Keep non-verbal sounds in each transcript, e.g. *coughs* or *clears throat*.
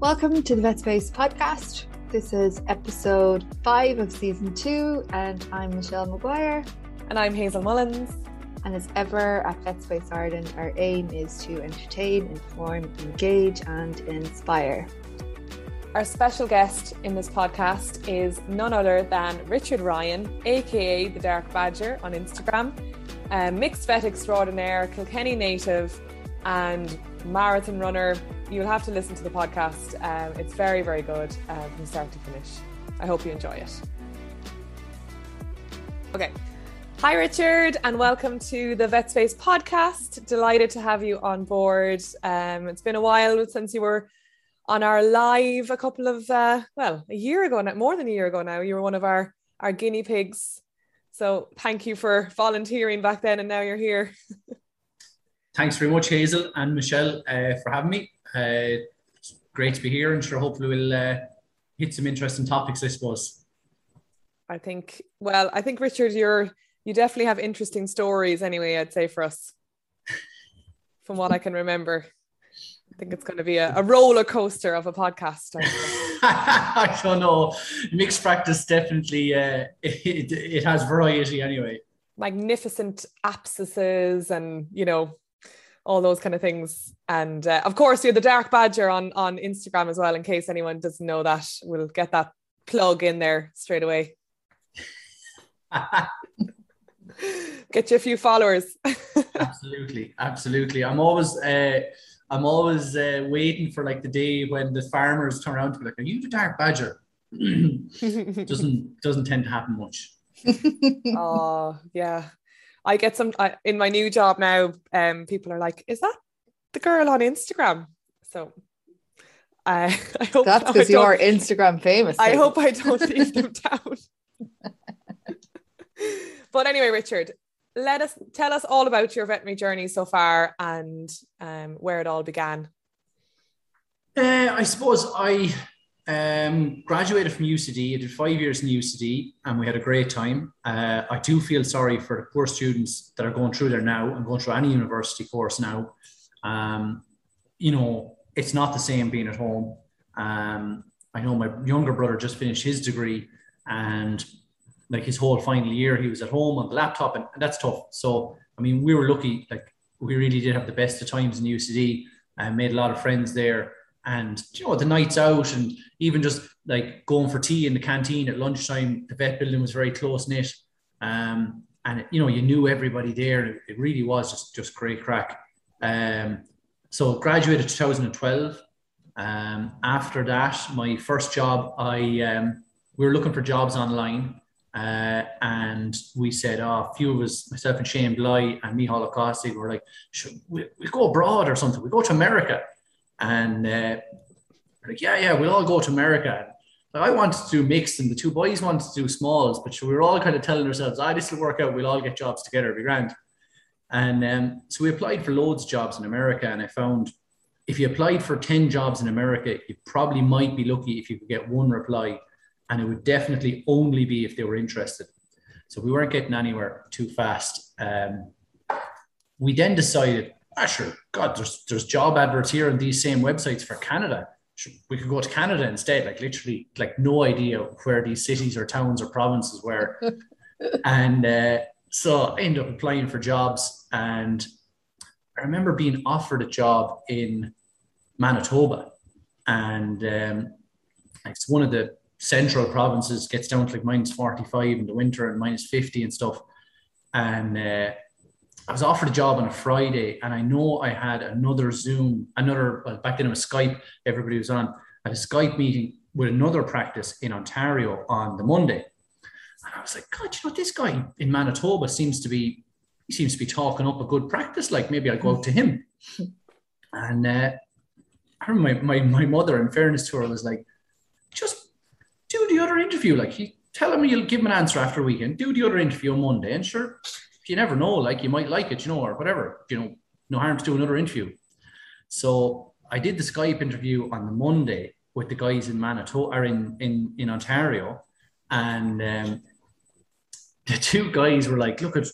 Welcome to the VetSpace podcast. This is episode five of season two, and I'm Michelle McGuire. And I'm Hazell Mullins. And as ever at VetSpace Ireland, our aim is to entertain, inform, engage, and inspire. Our special guest in this podcast is none other than Richard Ryan, aka the Dark Badger on Instagram, a mixed vet extraordinaire, Kilkenny native, and marathon runner. You'll have to listen to the podcast. Um, it's very, very good uh, from start to finish. I hope you enjoy it. Okay. Hi, Richard, and welcome to the VetSpace podcast. Delighted to have you on board. Um, it's been a while since you were on our live a couple of, uh, well, a year ago, not more than a year ago now. You were one of our, our guinea pigs. So thank you for volunteering back then, and now you're here. *laughs* thanks very much, Hazell and Michelle, uh, for having me. Uh, great to be here, and sure, hopefully, we'll uh, hit some interesting topics, I suppose. I think, well, I think, Richard, you're you definitely have interesting stories anyway, I'd say, for us, *laughs* from what I can remember. I think it's going to be a, a roller coaster of a podcast. I *laughs* don't know. Mixed practice definitely uh, it, it has variety anyway. Magnificent abscesses and you know all those kind of things. And uh, of course, you're the Dark Badger on on Instagram as well. In case anyone doesn't know that, we'll get that plug in there straight away. *laughs* get you a few followers. *laughs* absolutely, absolutely. I'm always. Uh, I'm always uh, waiting for like the day when the farmers turn around to be like, "Are you the dark badger?" *clears throat* *laughs* doesn't doesn't tend to happen much. oh yeah, I get some I, in my new job now. Um, people are like, "Is that the girl on Instagram?" So I, *laughs* I hope that's because you're Instagram famous. I hope I don't leave them down. *laughs* but anyway, Richard, let us tell us all about your veterinary journey so far and um, where it all began. Uh, I suppose I um, graduated from UCD. I did five years in UCD and we had a great time. Uh, I do feel sorry for the poor students that are going through there now and going through any university course now. Um, you know, it's not the same being at home. Um, I know my younger brother just finished his degree and like his whole final year, he was at home on the laptop, and, and that's tough. So, I mean, we were lucky. Like, we really did have the best of times in UCD and made a lot of friends there. And you know, the nights out, and even just like going for tea in the canteen at lunchtime, the vet building was very close knit. Um, and you know, you knew everybody there. It, really was just just great crack. Um, so graduated 2012. Um, after that, my first job, I um, we were looking for jobs online, uh, and we said, oh, a few of us, myself and Shane Bly and Mihal Acosti, were like, we, we go abroad or something? We go to America. And uh, like, yeah, yeah, we'll all go to America. I wanted to do mixed and the two boys wanted to do smalls, but we were all kind of telling ourselves, ah, this will work out. We'll all get jobs together. It'll be grand. And um, so we applied for loads of jobs in America. And I found if you applied for 10 jobs in America, you probably might be lucky if you could get one reply and it would definitely only be if they were interested. So we weren't getting anywhere too fast. Um, we then decided, ah, sure, God, there's there's job adverts here on these same websites for Canada. We could go to Canada instead. Like literally, like no idea where these cities or towns or provinces were. *laughs* and uh, so I ended up applying for jobs, and I remember being offered a job in Manitoba, and um, it's one of the central provinces gets down to like minus 45 in the winter and minus 50 and stuff. And uh, I was offered a job on a Friday, and I know I had another Zoom, another, well, back then it was Skype, everybody was on, I had a Skype meeting with another practice in Ontario on the Monday. And I was like, God, you know, this guy in Manitoba seems to be, he seems to be talking up a good practice. Like maybe I'll go out to him. *laughs* And uh, I remember my, my, my mother, in fairness to her, was like, just do the other interview. Like he tell him you'll give him an answer after a weekend. Do the other interview on Monday, and sure, you never know. Like you might like it, you know, or whatever. You know, no harm to do another interview. So I did the Skype interview on the Monday with the guys in Manitoba or in in in Ontario, and um, the two guys were like, "Look at."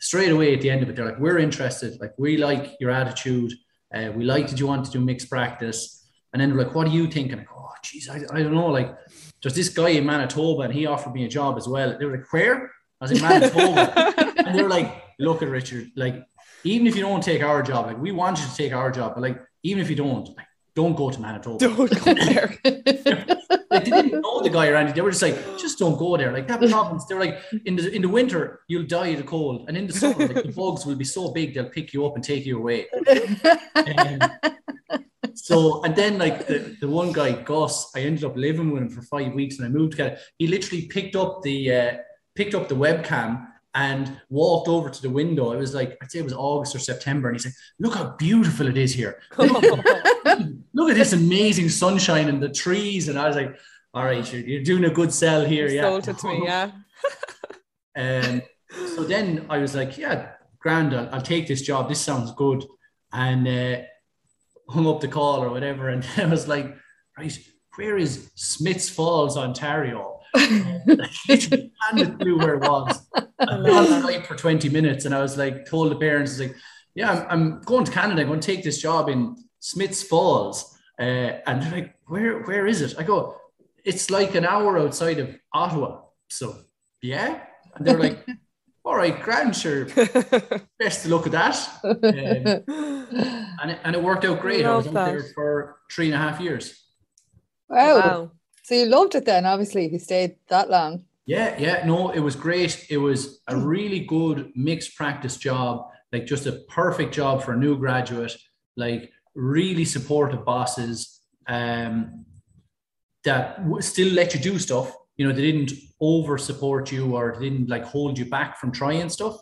Straight away at the end of it, they're like, "We're interested. Like, we like your attitude. Uh, we like that you want to do mixed practice. And then they're like, what do you think? And I go, oh, geez, I, I don't know. Like, there's this guy in Manitoba and he offered me a job as well. They were like, where? I was in Manitoba. *laughs* and they're like, look at Richard, like, even if you don't take our job, like, we want you to take our job, but like, even if you don't, like, don't go to Manitoba. Don't go there. *laughs* like, they didn't know the guy around. They were just like, just don't go there. Like that province, they're like, in the in the winter, you'll die of the cold, and in the summer, like, the bugs will be so big they'll pick you up and take you away. Um, so and then like the, the one guy Gus, I ended up living with him for five weeks, and I moved together. He literally picked up the uh, picked up the webcam and walked over to the window. It was like I'd say it was August or September, and he said, "Look how beautiful it is here. *laughs* Look, at this amazing sunshine and the trees." And I was like, "All right, you're, you're doing a good sell here, You yeah." Sold it to me, yeah. *laughs* Um, so then I was like, yeah, grand, I'll, I'll take this job. This sounds good. And uh, hung up the call or whatever. And *laughs* I was like, right, where is Smiths Falls, Ontario? I literally handed through where it was. I was on Skype for 20 minutes and I was like, told the parents, I was like, yeah, I'm, I'm going to Canada. I'm going to take this job in Smiths Falls. Uh, and they're like, where, where is it? I go, it's like an hour outside of Ottawa. So, yeah. And they're like, *laughs* all right, grand, sure. *laughs* Best to look at that. Um, and, it, and it worked out great. I was Love out there for three and a half years. Wow. wow. So you loved it then, obviously, if you stayed that long. Yeah, yeah, no, it was great. It was a really good mixed practice job, like just a perfect job for a new graduate, like really supportive bosses um, that still let you do stuff. You know, they didn't over support you or didn't like hold you back from trying stuff.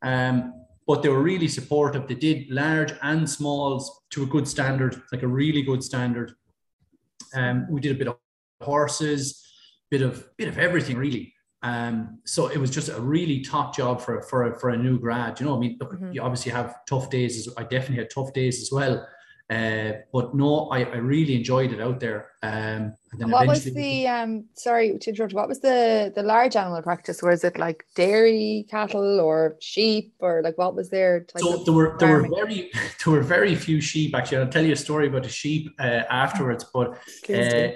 Um, but they were really supportive. They did large and smalls to a good standard, like a really good standard. Um, we did a bit of horses, bit of bit of everything really. Um, so it was just a really top job for for a, for a new grad. You know, I mean, look, Mhm. you obviously have tough days. As, I definitely had tough days as well. Uh, but no, I, I really enjoyed it out there. Um, what was the um sorry to interrupt, what was the the large animal practice? Was it like dairy cattle or sheep or like what was their type so of there were there were very *laughs* there were very few sheep actually. I'll tell you a story about the sheep uh, afterwards. But uh,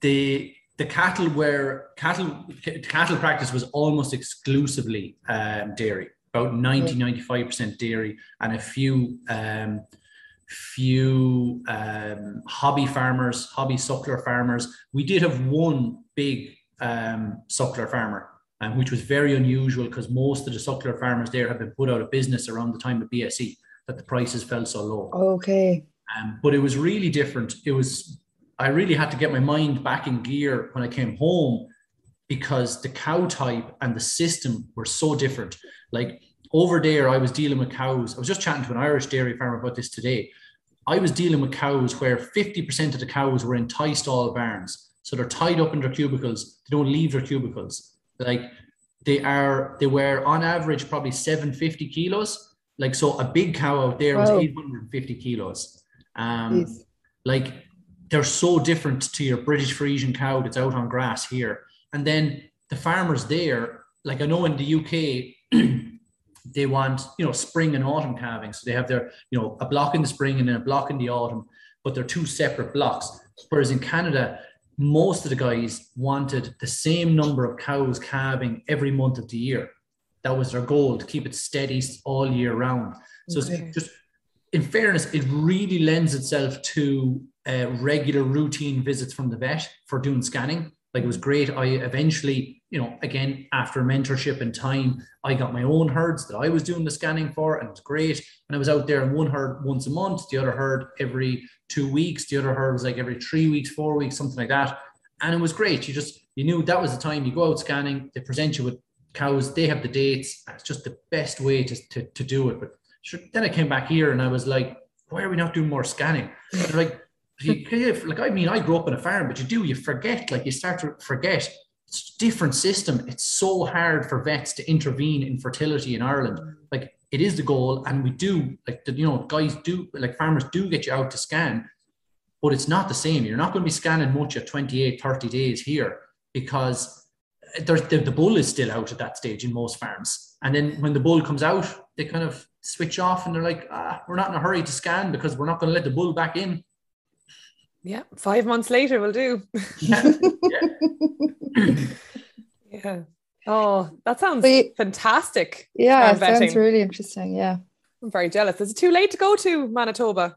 the the cattle were cattle cattle practice was almost exclusively um, dairy about 90 95 percent dairy and a few um, few um, hobby farmers hobby suckler farmers we did have one big um, suckler farmer um, which was very unusual because most of the suckler farmers there have been put out of business around the time of BSE that the prices fell so low Okay. um, but it was really different. It was, I really had to get my mind back in gear when I came home because the cow type and the system were so different. Like over there, I was dealing with cows. I was just chatting to an Irish dairy farmer about this today. I was dealing with cows where 50% of the cows were in tie stall barns. So they're tied up in their cubicles. They don't leave their cubicles. Like they are, they were on average probably 750 kilos. Like, so a big cow out there was Wow. 850 kilos. Um, Jeez. like they're so different to your British Friesian cow that's out on grass here. And then the farmers there, like I know in the UK, *clears throat* they want, you know, spring and autumn calving. So they have their, you know, a block in the spring and then a block in the autumn, but they're two separate blocks. Whereas in Canada, most of the guys wanted the same number of cows calving every month of the year. That was their goal to keep it steady all year round. So Okay. it's just, in fairness, it really lends itself to uh, regular routine visits from the vet for doing scanning. Like it was great. I eventually, you know, again, after mentorship and time, I got my own herds that I was doing the scanning for, and it was great. And I was out there in one herd once a month, the other herd every two weeks, the other herd was like every three weeks, four weeks, something like that. And it was great. You just, you knew that was the time you go out scanning, they present you with cows, they have the dates. It's just the best way to, to, to do it. But sure, then I came back here and I was like, why are we not doing more scanning? Like, you, you- like, I mean, I grew up on a farm, but you do, you forget, like, you start to forget. It's a different system. It's so hard for vets to intervene in fertility in Ireland. Like, it is the goal, and we do, like, you know, guys do, like, farmers do get you out to scan, but it's not the same. You're not going to be scanning much at 28, 30 days here because there's the, the bull is still out at that stage in most farms. And then when the bull comes out, they kind of switch off and they're like, ah, we're not in a hurry to scan because we're not going to let the bull back in. Yeah, five months later will do. Yeah. *laughs* Yeah. Oh, that sounds But you- fantastic. Yeah, Farm it sounds vetting. really interesting. Yeah. I'm very jealous. Is it too late to go to Manitoba?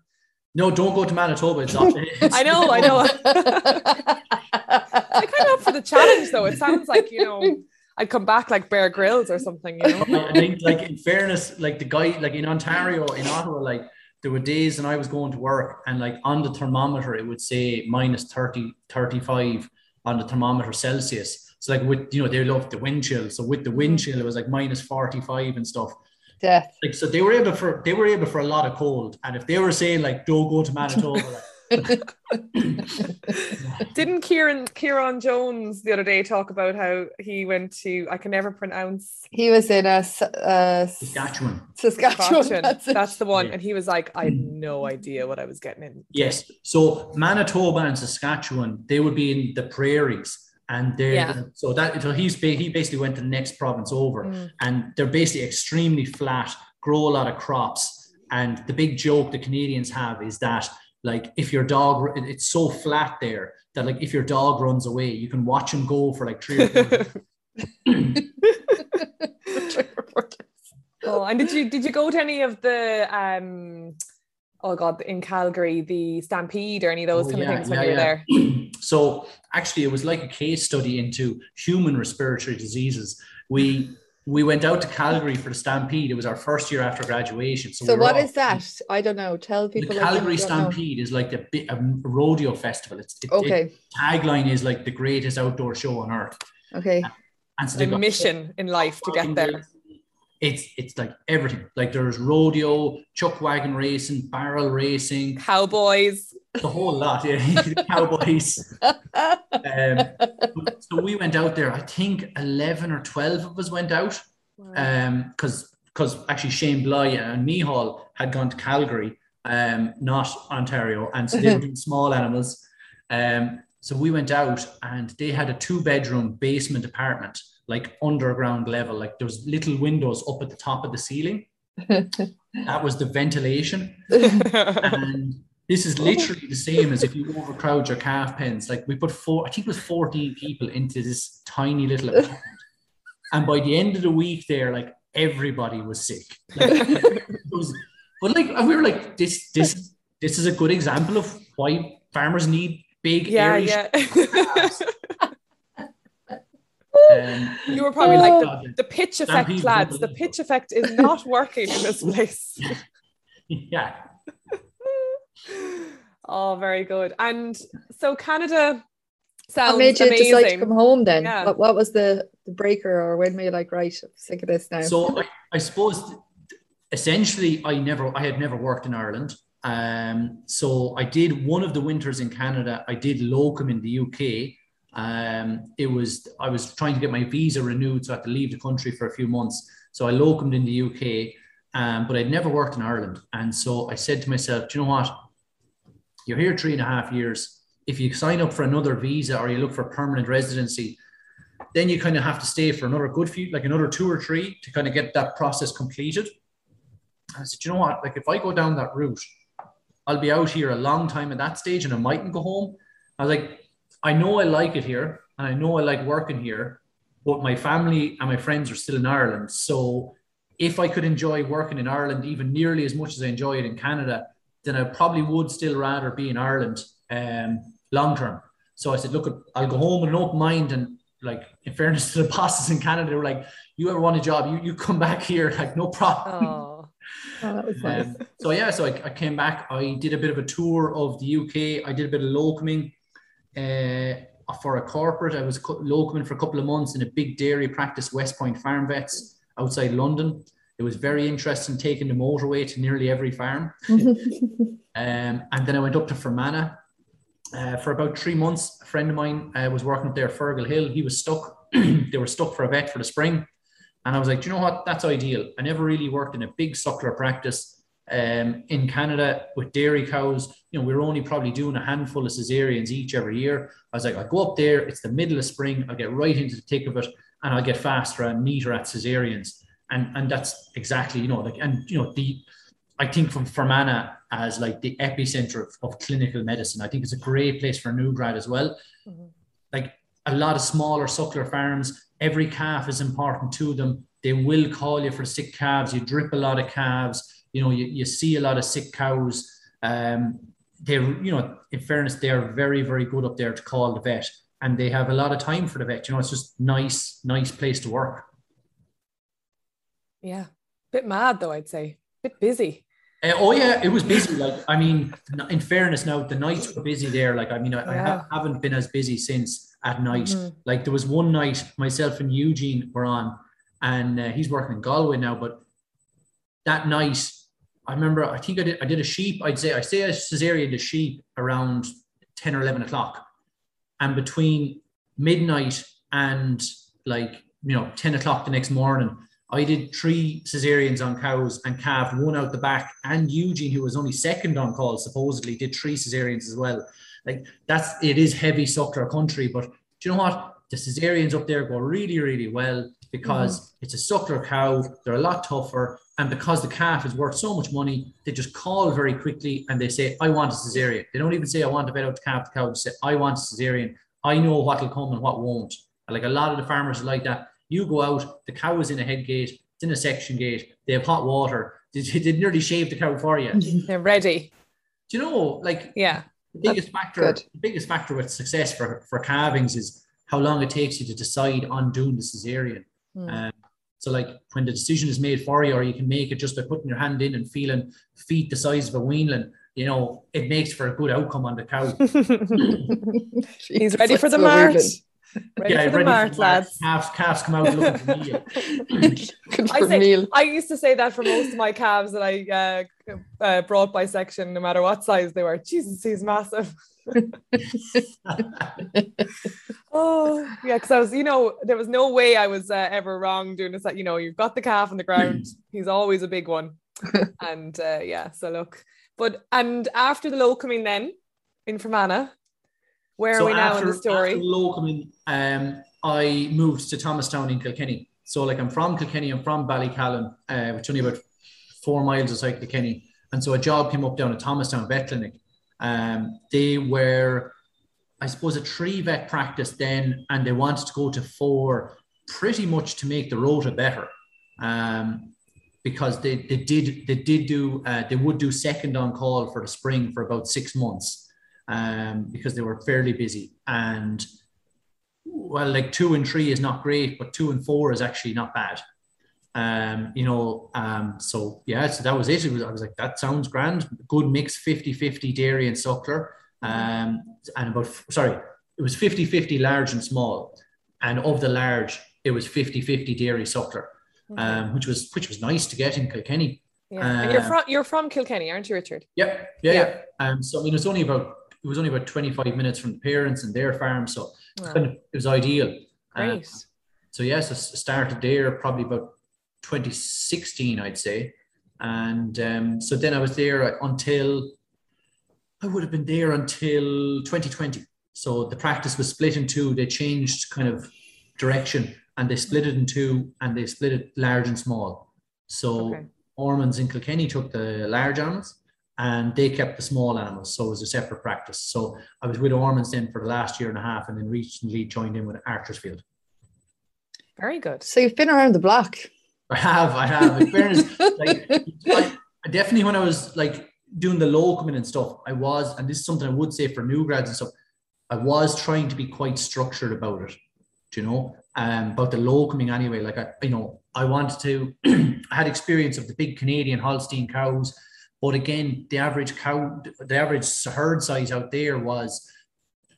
No, don't go to Manitoba. It's not. *laughs* It's, I know, I know. *laughs* I kind of up for the challenge though. It sounds like, you know, I'd come back like Bear Grylls or something, you know. I think, like in fairness, like the guy, like in Ontario, in Ottawa, like there were days and I was going to work and like on the thermometer it would say minus 30, 35 on the thermometer Celsius. So like with you know they love the wind chill. So with the wind mm-hmm. chill, it was like minus 45 and stuff. Yeah. Like so they were able for they were able for a lot of cold. And if they were saying like don't go to Manitoba, *laughs* like, *laughs* Didn't Kieran Kieran Jones the other day talk about how he went to I can never pronounce He was in a uh, Saskatchewan. Saskatchewan. Saskatchewan. That's That's, the one. Yeah. And he was like, I had no idea what I was getting in. Yes. So Manitoba and Saskatchewan, they would be in the prairies. And they're Yeah. so that so he's ba- he basically went to the next province over Mm. and they're basically extremely flat, grow a lot of crops. And the big joke the Canadians have is that like if your dog it's so flat there that like if your dog runs away, you can watch him go for like three or four *laughs* oh, and did you did you go to any of the um oh god in Calgary, the Stampede or any of those Oh, kind yeah, of things when yeah, you were yeah. there? *clears throat* so actually it was like a case study into human respiratory diseases we we went out to calgary for the stampede it was our first year after graduation so, So we were what all- is that? I don't know. Tell people. like calgary me know. stampede is like the bit a rodeo festival it's it, Okay. it- tagline is like the greatest outdoor show on earth Okay. and so A they've got mission in life to get there. it's it's like everything like there's rodeo chuck wagon racing barrel racing Cowboys. The whole lot yeah *laughs* cowboys *laughs* um, so we went out there. I think eleven or twelve of us went out, um, because because actually Shane Bly and Mihal had gone to Calgary, um, not Ontario, and so they were doing *laughs* small animals. Um, so we went out, and they had a two-bedroom basement apartment, like underground level. Like there was little windows up at the top of the ceiling. That was the ventilation and this is literally the same as if you overcrowd your calf pens. Like we put four, I think it was 14 people into this tiny little *laughs* apartment. And by the end of the week there, like everybody was sick. Like, it was, but like and we were like, this, this, this is a good example of why farmers need big yeah, yeah. *laughs* Um, you were probably like the, the pitch effect, lads. The pitch effect is not working in this *laughs* place. yeah. Oh, very good. And so Canada sounds What made you amazing. decide to come home then? Yeah. What, what was the, the breaker or when were you like, right, I'm sick of this now? So I, I suppose essentially I never I had never worked in Ireland. Um, so I did one of the winters in Canada. I did locum in the UK. Um, it was I was trying to get my visa renewed, so I had to leave the country for a few months. So I locumed in the UK, um, but I'd never worked in Ireland. And so I said to myself, Do you know what? You're here three and a half years. If you sign up for another visa or you look for permanent residency, then you kind of have to stay for another good few, like another two or three to kind of get that process completed. I said, you know what? Like if I go down that route, I'll be out here a long time at that stage and I mightn't go home. I was like, I know I like it here and I know I like working here, but my family and my friends are still in Ireland. So if I could enjoy working in Ireland even nearly as much as I enjoy it in Canada, then I probably would still rather be in Ireland um, long term. So I said, look, I'll go home with an open mind. And like, in fairness *laughs* to the bosses in Canada, they were like, you ever want a job, you, you come *laughs* back here, like, no problem. Oh, oh, that was nice. Um, so yeah, so I, I came back. I did a bit of a tour of the UK. I did a bit of locuming uh, for a corporate. I was co- locuming for a couple of months in a big dairy practice, Westpoint Farm Vets, outside London. It was very interesting taking the motorway to nearly every farm. *laughs* Um, and then I went up to Fermanagh uh, for about three months. A friend of mine uh, was working up there, Fergal Hill. He was stuck. *clears throat* they were stuck for a vet for the spring. And I was like, "Do you know what? That's ideal. I never really worked in a big suckler practice um, in Canada with dairy cows. You know, we were only probably doing a handful of cesareans each every year. I was like, I'll go up there. It's the middle of spring. I'll get right into the thick of it and I'll get faster and neater at cesareans. And, and that's exactly, you know, like, and, you know, the, I think from Fermanagh as like the epicenter of, of, clinical medicine. I think it's a great place for a new grad as well. Mm-hmm. Like a lot of smaller suckler farms, every calf is important to them. They will call you for sick calves. You drip a lot of calves. You know, you, you see a lot of sick cows. Um, they're, you know, in fairness, they're very, very good up there to call the vet and they have a lot of time for the vet. You know, it's just nice, nice place to work. Yeah. Bit mad though, I'd say. Bit busy. Uh, oh yeah, it was busy. Like I mean, in fairness, now the nights were busy there. Like I mean, I, yeah. I haven't been as busy since at night. Mm-hmm. Like there was one night, myself and Eugene were on, and uh, he's working in Galway now. But that night, I remember. I think I did. I did a sheep. I'd say I say a cesarean to sheep around ten or eleven o'clock, and between midnight and like you know ten o'clock the next morning, I did three cesareans on cows and calved one out the back, and Eugene, who was only second on call, supposedly did three cesareans as well. Like that's it is heavy suckler country, but do you know what? The cesareans up there go really, really well because mm-hmm. it's a suckler cow. They're a lot tougher, and because the calf is worth so much money, they just call very quickly and they say, "I want a cesarean." They don't even say, "I want to bet out the calf." The cow they say, "I want a cesarean." I know what'll come and what won't. Like a lot of the farmers are like that. You go out, the cow is in a head gate, it's in a section gate, they have hot water. They, *laughs* they nearly shave the cow for you. *laughs* They're ready. Do you know, like, yeah, the biggest factor, good. the biggest factor with success for, for calvings is how long it takes you to decide on doing the cesarean. Mm. Um, so, like, when the decision is made for you, or you can make it just by putting your hand in and feeling feet the size of a weanling, you know, it makes for a good outcome on the cow. *laughs* He's ready for the march. Ready yeah, for the mart, lads. Calves, calves come out looking for meal. *laughs* I, say, meal. I used to say that for most of my calves that I uh, uh, brought by section, no matter what size they were. Jesus, he's massive. *laughs* oh yeah, because I was, you know, there was no way I was uh, ever wrong doing this. That you know, you've got the calf on the ground. *clears throat* He's always a big one, *laughs* and uh, yeah. So look, but and after the locuming then in Fermanagh, where so are we now in the story? After um, I moved to Thomastown in Kilkenny. So like I'm from Kilkenny, I'm from Ballycallan, uh, which is only about four miles outside Kilkenny. And so a job came up down at Thomastown Vet Clinic. Um, they were, I suppose, a three vet practice then, and they wanted to go to four pretty much to make the rota better. Um, because they, they did they did do uh, they would do second on call for the spring for about six months um, because they were fairly busy. And well, like two and three is not great, but two and four is actually not bad. Um, you know, um, so yeah, so that was it. it was, I was like, that sounds grand. Good mix 50 50 dairy and suckler. Um, and about, sorry, it was 50 50 large and small. And of the large, it was 50 50 dairy suckler, um, which was which was nice to get in Kilkenny. Yeah. and you're uh, from you're from Kilkenny, aren't you, Richard? Yep. Yeah, yeah. yeah. Um, so I mean, it's only about it was only about 25 minutes from the parents and their farm. So wow. it was ideal. Great. so yes, I started there probably about 2016, I'd say. And um, so then I was there until I would have been there until 2020. So the practice was split in two. They changed kind of direction and they split it in two and they split it large and small. So okay. Ormonds in Kilkenny took the large animals and they kept the small animals. So it was a separate practice. So I was with Ormonds then for the last year and a half and then recently joined in with Archersfield. Very good. So you've been around the block. I have, I have. In fairness, like, I, definitely when I was like doing the locuming and stuff, I was, and this is something I would say for new grads and stuff, I was trying to be quite structured about it. Do you know? Um, about the locuming anyway. Like I, you know, I wanted to *clears throat* I had experience of the big Canadian Holstein cows but again, the average cow, the average herd size out there was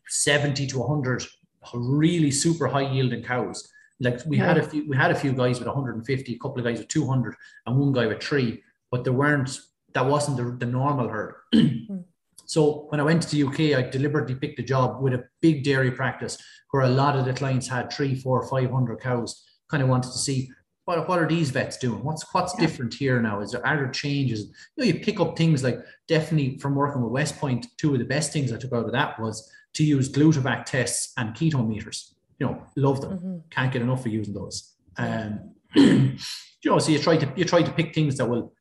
70 to 100 really super high yielding cows. Like we yeah. had a few, we had a few guys with 150, a couple of guys with 200, and one guy with three, but there weren't. That wasn't the, the normal herd. *clears throat* So when I went to the UK, I deliberately picked a job with a big dairy practice where a lot of the clients had three, four, five hundred cows. Kind of wanted to see what, what are these vets doing? What's what's yeah. different here now? Is there are there changes? You know, you pick up things like definitely from working with Westpoint, two of the best things I took out of that was to use glutavac tests and ketone meters. You know, love them. Mm-hmm. Can't get enough of using those. Um, *clears throat* you know, so you try to you try to pick things that will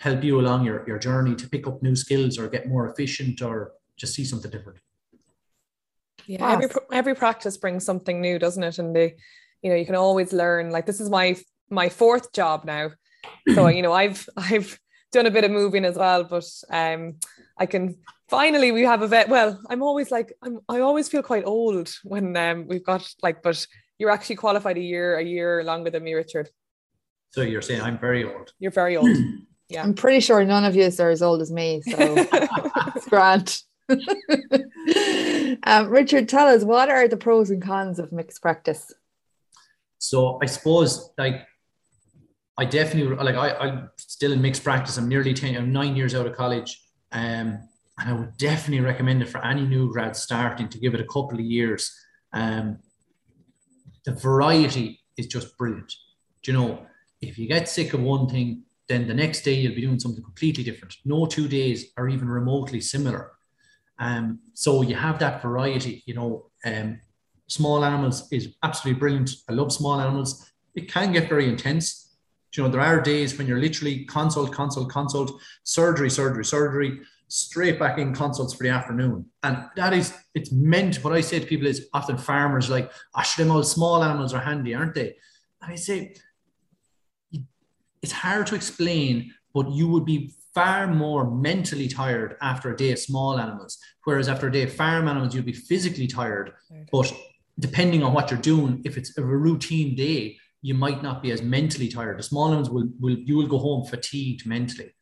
help you along your, your journey to pick up new skills or get more efficient or just see something different. Yeah, every every practice brings something new, doesn't it? And they, you know, you can always learn. Like this is my my fourth job now, so *clears throat* you know, I've I've done a bit of moving as well, but um, I can finally we have a vet. Well, I'm always like I'm I always feel quite old when um we've got like, but you're actually qualified a year a year longer than me, Richard. So you're saying I'm very old. You're very old. *clears throat* Yeah. I'm pretty sure none of you are as old as me, so *laughs* it's grand. *laughs* um, Richard, tell us what are the pros and cons of mixed practice? So I suppose like I definitely like I, I'm still in mixed practice. I'm nearly 10, I'm nine years out of college. Um, and I would definitely recommend it for any new grad starting to give it a couple of years. Um, the variety is just brilliant. Do you know, if you get sick of one thing, then the next day you'll be doing something completely different. No two days are even remotely similar. Um, so you have that variety, you know, um, small animals is absolutely brilliant. I love small animals. It can get very intense. You know, there are days when you're literally consult, consult, consult, surgery, surgery, surgery, straight back in consults for the afternoon. And that is, it's meant, what I say to people is often farmers like, oh, them all small animals are handy, aren't they? And I say, it's hard to explain, but you would be far more mentally tired after a day of small animals. Whereas after a day of farm animals, you'll be physically tired. But depending on what you're doing, if it's a routine day, you might not be as mentally tired. The small animals will, will you will go home fatigued mentally.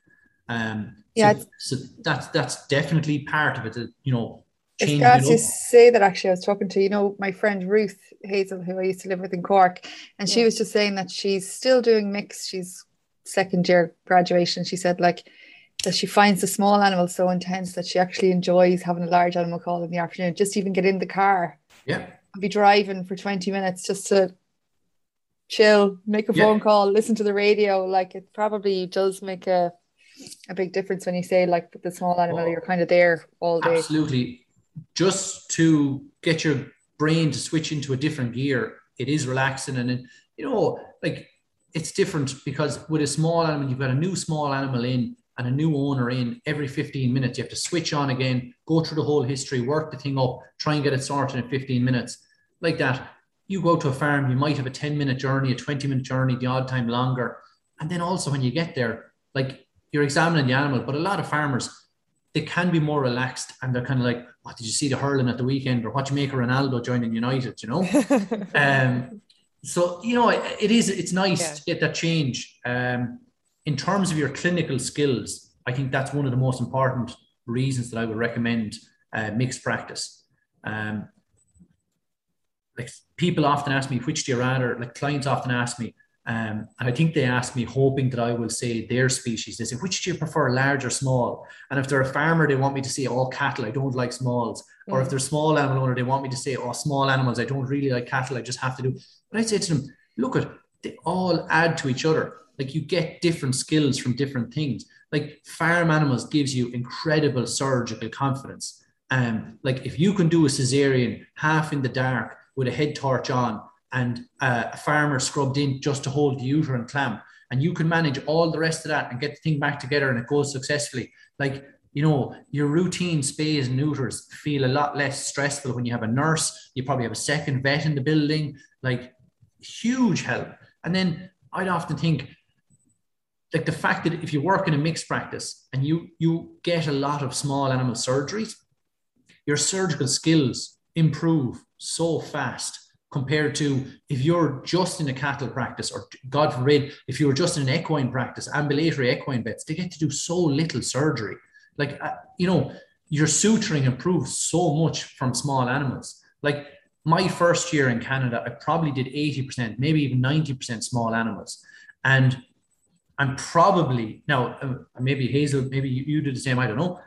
Um, yeah, so, so that's that's definitely part of it. you know, it's got to say that actually. I was talking to you know my friend Ruth Hazel, who I used to live with in Cork, and yeah. she was just saying that she's still doing mixed. She's second year graduation. She said like that she finds the small animals so intense that she actually enjoys having a large animal call in the afternoon. Just even get in the car, yeah, and be driving for twenty minutes just to chill, make a phone call, listen to the radio. Like it probably does make a a big difference when you say like the small animal, oh, you're kind of there all day. Absolutely, just to get your brain to switch into a different gear. It is relaxing, and you know, like it's different because with a small animal, you've got a new small animal in and a new owner in every 15 minutes. You have to switch on again, go through the whole history, work the thing up, try and get it sorted in 15 minutes. Like that. You go to a farm, you might have a 10 minute journey, a 20 minute journey, the odd time longer. And then also when you get there, like you're examining the animal, but a lot of farmers, they can be more relaxed and they're kind of like, what did you see the hurling at the weekend or what you make of Ronaldo joining United, you know? *laughs* um, so, you know, it, it is, it's nice yeah. to get that change. Um, in terms of your clinical skills, I think that's one of the most important reasons that I would recommend uh, mixed practice. Um, like people often ask me, which do you rather? Like clients often ask me, um, and I think they ask me, hoping that I will say their species. They say, which do you prefer, large or small? And if they're a farmer, they want me to say all cattle. I don't like smalls. Mm. Or if mm. they're small animal owner, they want me to say, oh, small animals. I don't really like cattle. I just have to do. But I say to them, look at they all add to each other. Like you get different skills from different things. Like farm animals gives you incredible surgical confidence. Um, like if you can do a cesarean half in the dark with a head torch on and uh, a farmer scrubbed in just to hold the uterine clamp, and you can manage all the rest of that and get the thing back together and it goes successfully. Like you know, your routine spays and neuters feel a lot less stressful when you have a nurse. You probably have a second vet in the building, like huge help. And then I'd often think, like the fact that if you work in a mixed practice and you you get a lot of small animal surgeries, your surgical skills improve so fast compared to if you're just in a cattle practice or God forbid, if you were just in an equine practice, ambulatory equine vets, they get to do so little surgery. Like, uh, you know, your suturing improves so much from small animals. Like my first year in Canada, I probably did 80%, maybe even 90% small animals. And I'm probably now uh, maybe Hazell, maybe you, you did the same. I don't know.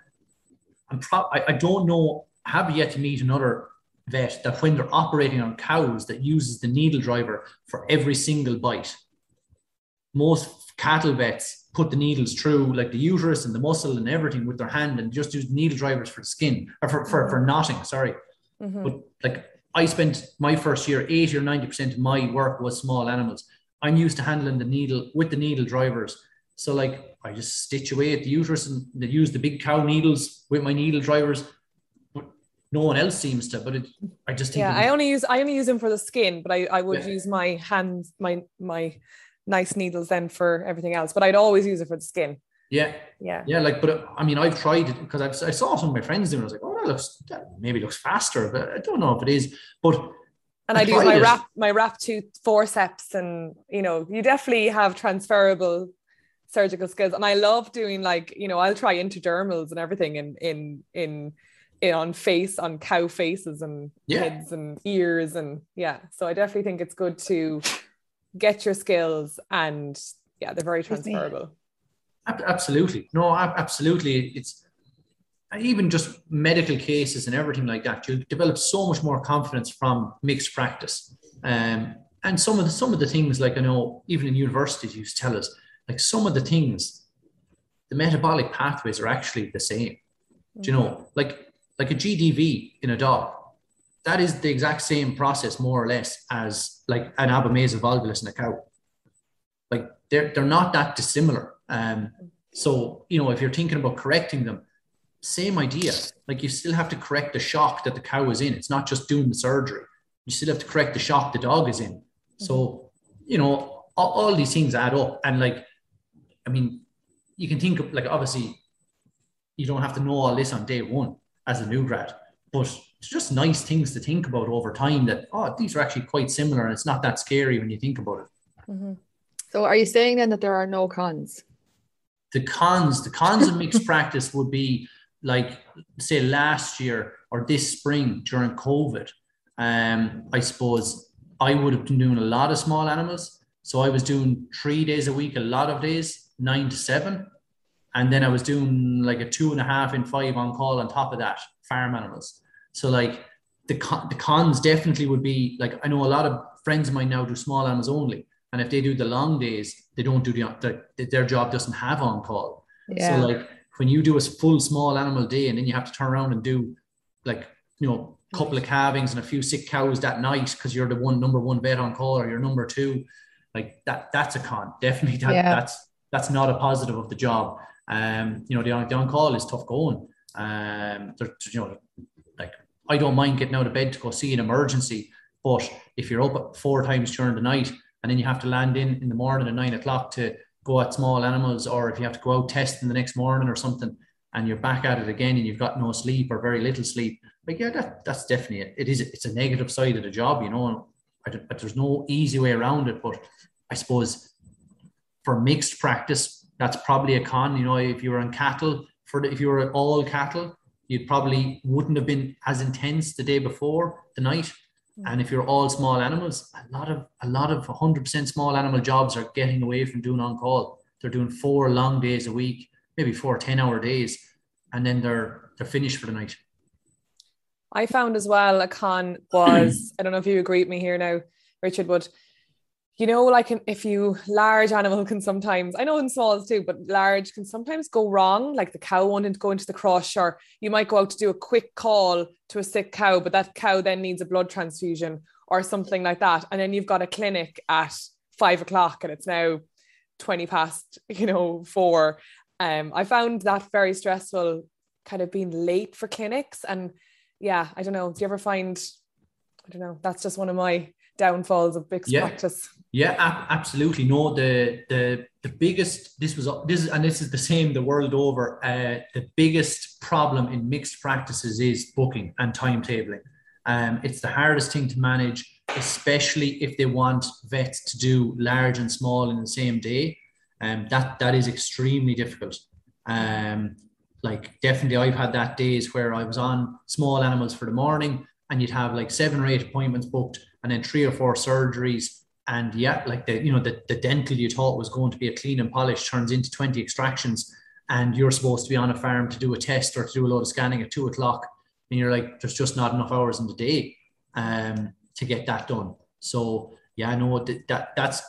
I'm pro- I, I don't know. Have yet to meet another vet that when they're operating on cows that uses the needle driver for every single bite. Most cattle vets put the needles through like the uterus and the muscle and everything with their hand and just use needle drivers for the skin or for, for, for knotting. Sorry. Mm-hmm. But like I spent my first year, 80 or 90% of my work was small animals. I'm used to handling the needle with the needle drivers So like I just stitch away at the uterus and they use the big cow needles with my needle drivers. No one else seems to. But it, I just think yeah, I only use I only use them for the skin, but I, I would Yeah. use my hands, my my nice needles then for everything else. But I'd always use it for the skin. yeah, Yeah. yeah. Like, but I mean, I've tried it because I saw some of my friends doing. it. I was like, oh, that looks that maybe looks faster, but I don't know if it is. But And I I'd use my it. wrap my rat tooth forceps and you know, you definitely have transferable surgical skills. And I love doing like, you know, I'll try intradermals and everything in in in in on face on cow faces and Yeah. heads and ears and yeah. So I definitely think it's good to get your skills and yeah, they're very transferable. Absolutely. No, absolutely. It's even just medical cases and everything like that. You develop so much more confidence from mixed practice. Um, and some of the some of the things, like I know, even in universities, used to tell us, like some of the things, the metabolic pathways are actually the same. Do you know, like like a GDV in a dog, that is the exact same process, more or less, as like an abomasal volvulus in a cow. Like they're they're not that dissimilar. Um, so you know, if you're thinking about correcting them, same idea. Like you still have to correct the shock that the cow is in. It's not just doing the surgery. You still have to correct the shock the dog is in. So you know, all, all these things add up. And like, I mean, you can think of like obviously, you don't have to know all this on day one as a new grad, but it's just nice things to think about over time. That oh, these are actually quite similar, and it's not that scary when you think about it. Mhm. So are you saying then that there are no cons? the cons the cons of mixed *laughs* practice would be like say last year or this spring during covid um i suppose i would have been doing a lot of small animals so i was doing three days a week a lot of days nine to seven and then i was doing like a two and a half in five on call on top of that farm animals so like the, con- the cons definitely would be like i know a lot of friends of mine now do small animals only and if they do the long days, they don't do the, the their job doesn't have on call. Yeah. So like when you do a full small animal day and then you have to turn around and do like you know a couple of calvings and a few sick cows that night because you're the one number one vet on call or you're number two, like that that's a con. Definitely that, Yeah. that's that's not a positive of the job. Um, you know the on, the on call is tough going. Um, you know like I don't mind getting out of bed to go see an emergency, but if you're up four times during the night and then you have to land in in the morning at nine o'clock to go at small animals, or if you have to go out testing the next morning or something, and you're back at it again and you've got no sleep or very little sleep, like yeah, that, that's definitely it. It is it's a negative side of the job, you know. But there's no easy way around it. But I suppose for mixed practice, that's probably a con. You know, if you were on cattle, for the, if you were all cattle, you probably wouldn't have been as intense the day before the night. Mm. And if you're all small animals, a lot of a lot of 100% small animal jobs are getting away from doing on call. They're doing four long days a week, maybe four 10 hour days, and then they're they're finished for the night. I found as well a con was *clears throat* I don't know if you agree with me here now, Richard, but you know, like if you large animal can sometimes I know in smalls too, but large can sometimes go wrong. Like the cow wanting to go into the crush, or you might go out to do a quick call to a sick cow, but that cow then needs a blood transfusion or something like that, and then you've got a clinic at five o'clock and it's now 20 past, you know, four. Um, I found that very stressful, kind of being late for clinics. And yeah, I don't know. Do you ever find, I don't know, that's just one of my downfalls of mixed Yeah. practice. Yeah, a- absolutely. No, the the the biggest this was this is and this is the same the world over. Uh, the biggest problem in mixed practices is booking and timetabling. Um, it's the hardest thing to manage, especially if they want vets to do large and small in the same day. Um, that that is extremely difficult. Um, like definitely, I've had that days where I was on small animals for the morning, and you'd have like seven or eight appointments booked, and then three or four surgeries and yeah, like the you know the, the dental you thought was going to be a clean and polish turns into 20 extractions. And you're supposed to be on a farm to do a test or to do a load of scanning at two o'clock. And you're like there's just not enough hours in the day um to get that done. So yeah I know that, that that's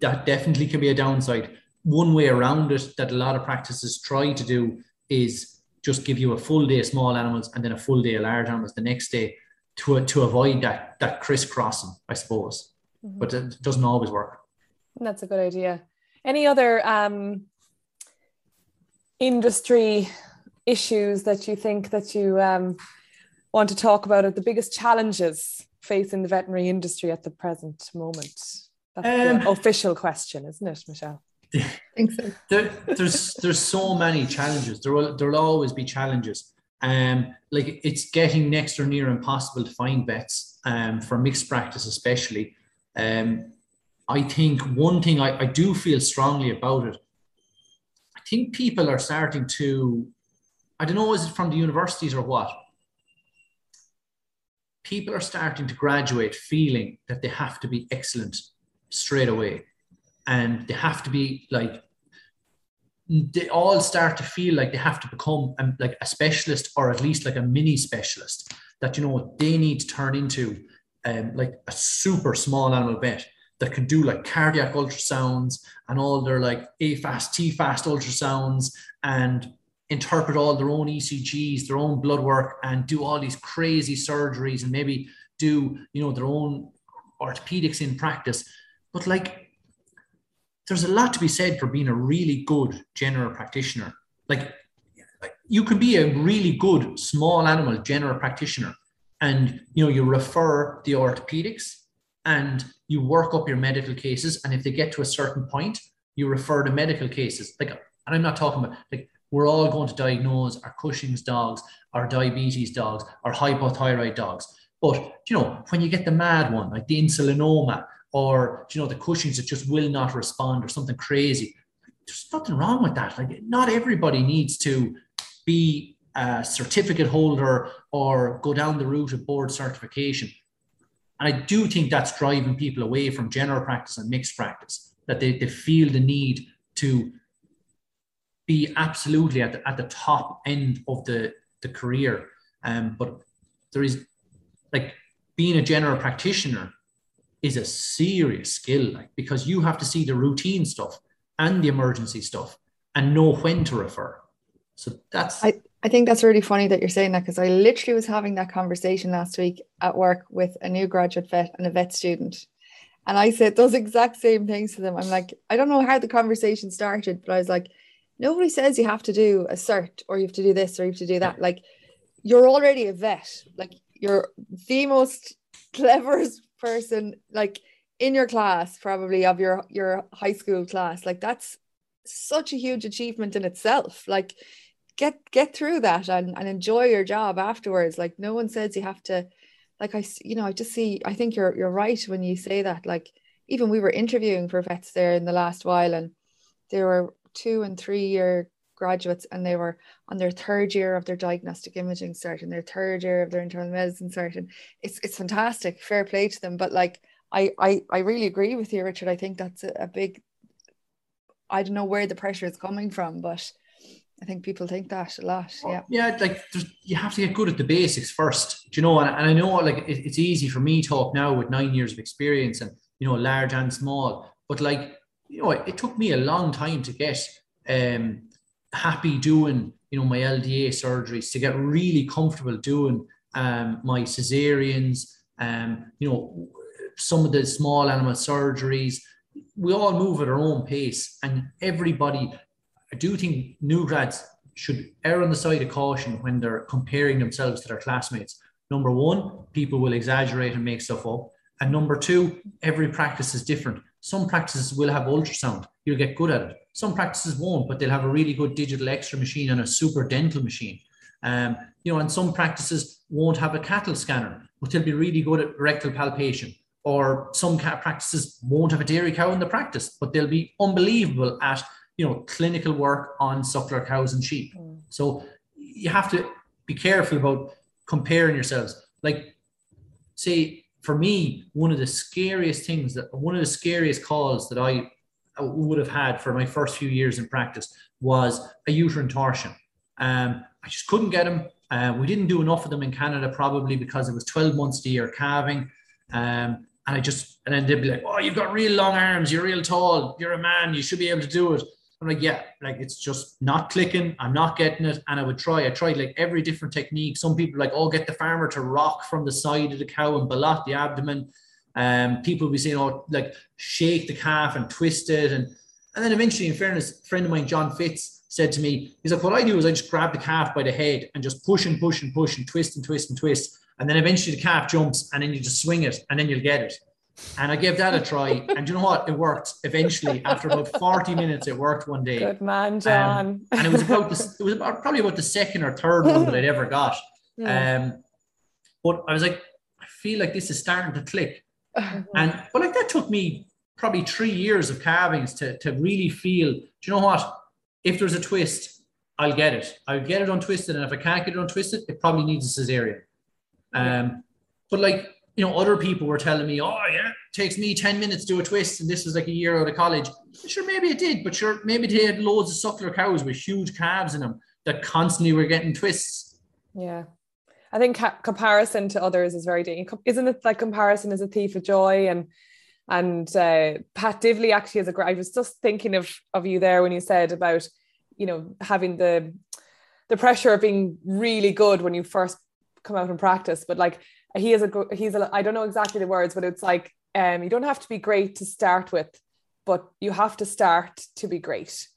that definitely can be a downside. One way around it that a lot of practices try to do is just give you a full day of small animals and then a full day of large animals the next day to, to avoid that that crisscrossing I suppose but it doesn't always work. That's a good idea. Any other um, industry issues that you think that you um, want to talk about are the biggest challenges facing the veterinary industry at the present moment? That's um, the official question, isn't it, Michelle? I *laughs* think so. There, there's there's so many challenges. There will there'll always be challenges. Um, like it's getting next or near impossible to find vets um, for mixed practice, especially. Um, I think one thing I, I do feel strongly about it. I think people are starting to, I don't know, is it from the universities or what? People are starting to graduate feeling that they have to be excellent straight away and they have to be like they all start to feel like they have to become um, like a specialist or at least like a mini specialist that you know they need to turn into um, like a super small animal vet that can do like cardiac ultrasounds and all their like AFAST, T fast ultrasounds and interpret all their own ECGs, their own blood work, and do all these crazy surgeries and maybe do you know their own orthopedics in practice. But like there's a lot to be said for being a really good general practitioner. Like, you can be a really good small animal general practitioner and you know you refer the orthopedics and you work up your medical cases and if they get to a certain point you refer the medical cases like and i'm not talking about like we're all going to diagnose our cushing's dogs our diabetes dogs our hypothyroid dogs but you know when you get the mad one like the insulinoma or you know the Cushing's that just will not respond or something crazy. There's nothing wrong with that. Like not everybody needs to be a certificate holder or go down the route of board certification. And I do think that's driving people away from general practice and mixed practice, that they, they feel the need to be absolutely at the, at the top end of the, the career. Um, but there is like being a general practitioner is a serious skill, like because you have to see the routine stuff and the emergency stuff and know when to refer. So that's I, I think that's really funny that you're saying that because I literally was having that conversation last week at work with a new graduate vet and a vet student. And I said those exact same things to them. I'm like, I don't know how the conversation started, but I was like, nobody says you have to do a cert or you have to do this or you have to do that. Like, you're already a vet. Like, you're the most *laughs* cleverest person like in your class probably of your your high school class like that's such a huge achievement in itself like get get through that and, and enjoy your job afterwards. Like no one says you have to like i you know i just see i think you're you're right when you say that. Like even we were interviewing for vets there in the last while and there were two and three year graduates and they were on their third year of their diagnostic imaging cert and their third year of their internal medicine cert. And it's it's fantastic. Fair play to them. But like I I, I really agree with you Richard. I think that's a, a big I don't know where the pressure is coming from but I think people think that a lot yeah. yeah like you have to get good at the basics first do you know? And, and I know like it, it's easy for me to talk now with nine years of experience and you know large and small but like you know it, it took me a long time to get um happy doing you know my LDA surgeries to get really comfortable doing um, my cesareans um, you know some of the small animal surgeries. We all move at our own pace and everybody I do think new grads should err on the side of caution when they're comparing themselves to their classmates. Number one people will exaggerate and make stuff up. And number two every practice is different. Some practices will have ultrasound. You'll get good at it. Some practices won't, but they'll have a really good digital X-ray machine and a super dental machine. Um, you know, and some practices won't have a cattle scanner, but they'll be really good at rectal palpation. Or some practices won't have a dairy cow in the practice, but they'll be unbelievable at you know clinical work on suckler cows and sheep. Mm. So you have to be careful about comparing yourselves. Like, say for me, one of the scariest things that one of the scariest calls that I would have had for my first few years in practice was a uterine torsion. Um, I just couldn't get them. Uh, we didn't do enough of them in Canada, probably because it was 12 months a year calving. Um, and I just, and then they'd be like, oh, you've got real long arms, you're real tall, you're a man, you should be able to do it. I'm like, yeah, like it's just not clicking. I'm not getting it. And I would try. I tried like every different technique. Some people like, oh, get the farmer to rock from the side of the cow and ballot the abdomen. Um, people will be saying, oh, like shake the calf and twist it. And, and then eventually, in fairness, a friend of mine, John Fitz, said to me, he's like, what I do is I just grab the calf by the head and just push and push and push and twist and twist and twist. And then eventually the calf jumps and then you just swing it and then you'll get it. And I gave that a try. And you know what? It worked eventually. After about 40 minutes, it worked one day. Good man, John. Um, and it was about this, it was about, probably about the second or third one that I'd ever got. *laughs* Um, but I was like, I feel like this is starting to click. *laughs* And but like that took me probably three years of calvings to, to really feel, do you know what? If there's a twist, I'll get it. I'll get it untwisted. And if I can't get it untwisted, it probably needs a cesarean. Um, but like, you know, other people were telling me, oh yeah, takes me 10 minutes to do a twist, and this was like a year out of college. Sure, maybe it did, but sure, maybe they had loads of suckler cows with huge calves in them that constantly were getting twists. Yeah. I think ca- comparison to others is very dangerous. Isn't it like comparison is a thief of joy? And and uh, Pat Divilly actually is a great. I was just thinking of of you there when you said about you know having the the pressure of being really good when you first come out and practice, but like he is a he's a I don't know exactly the words, but it's like um, you don't have to be great to start with, but you have to start to be great.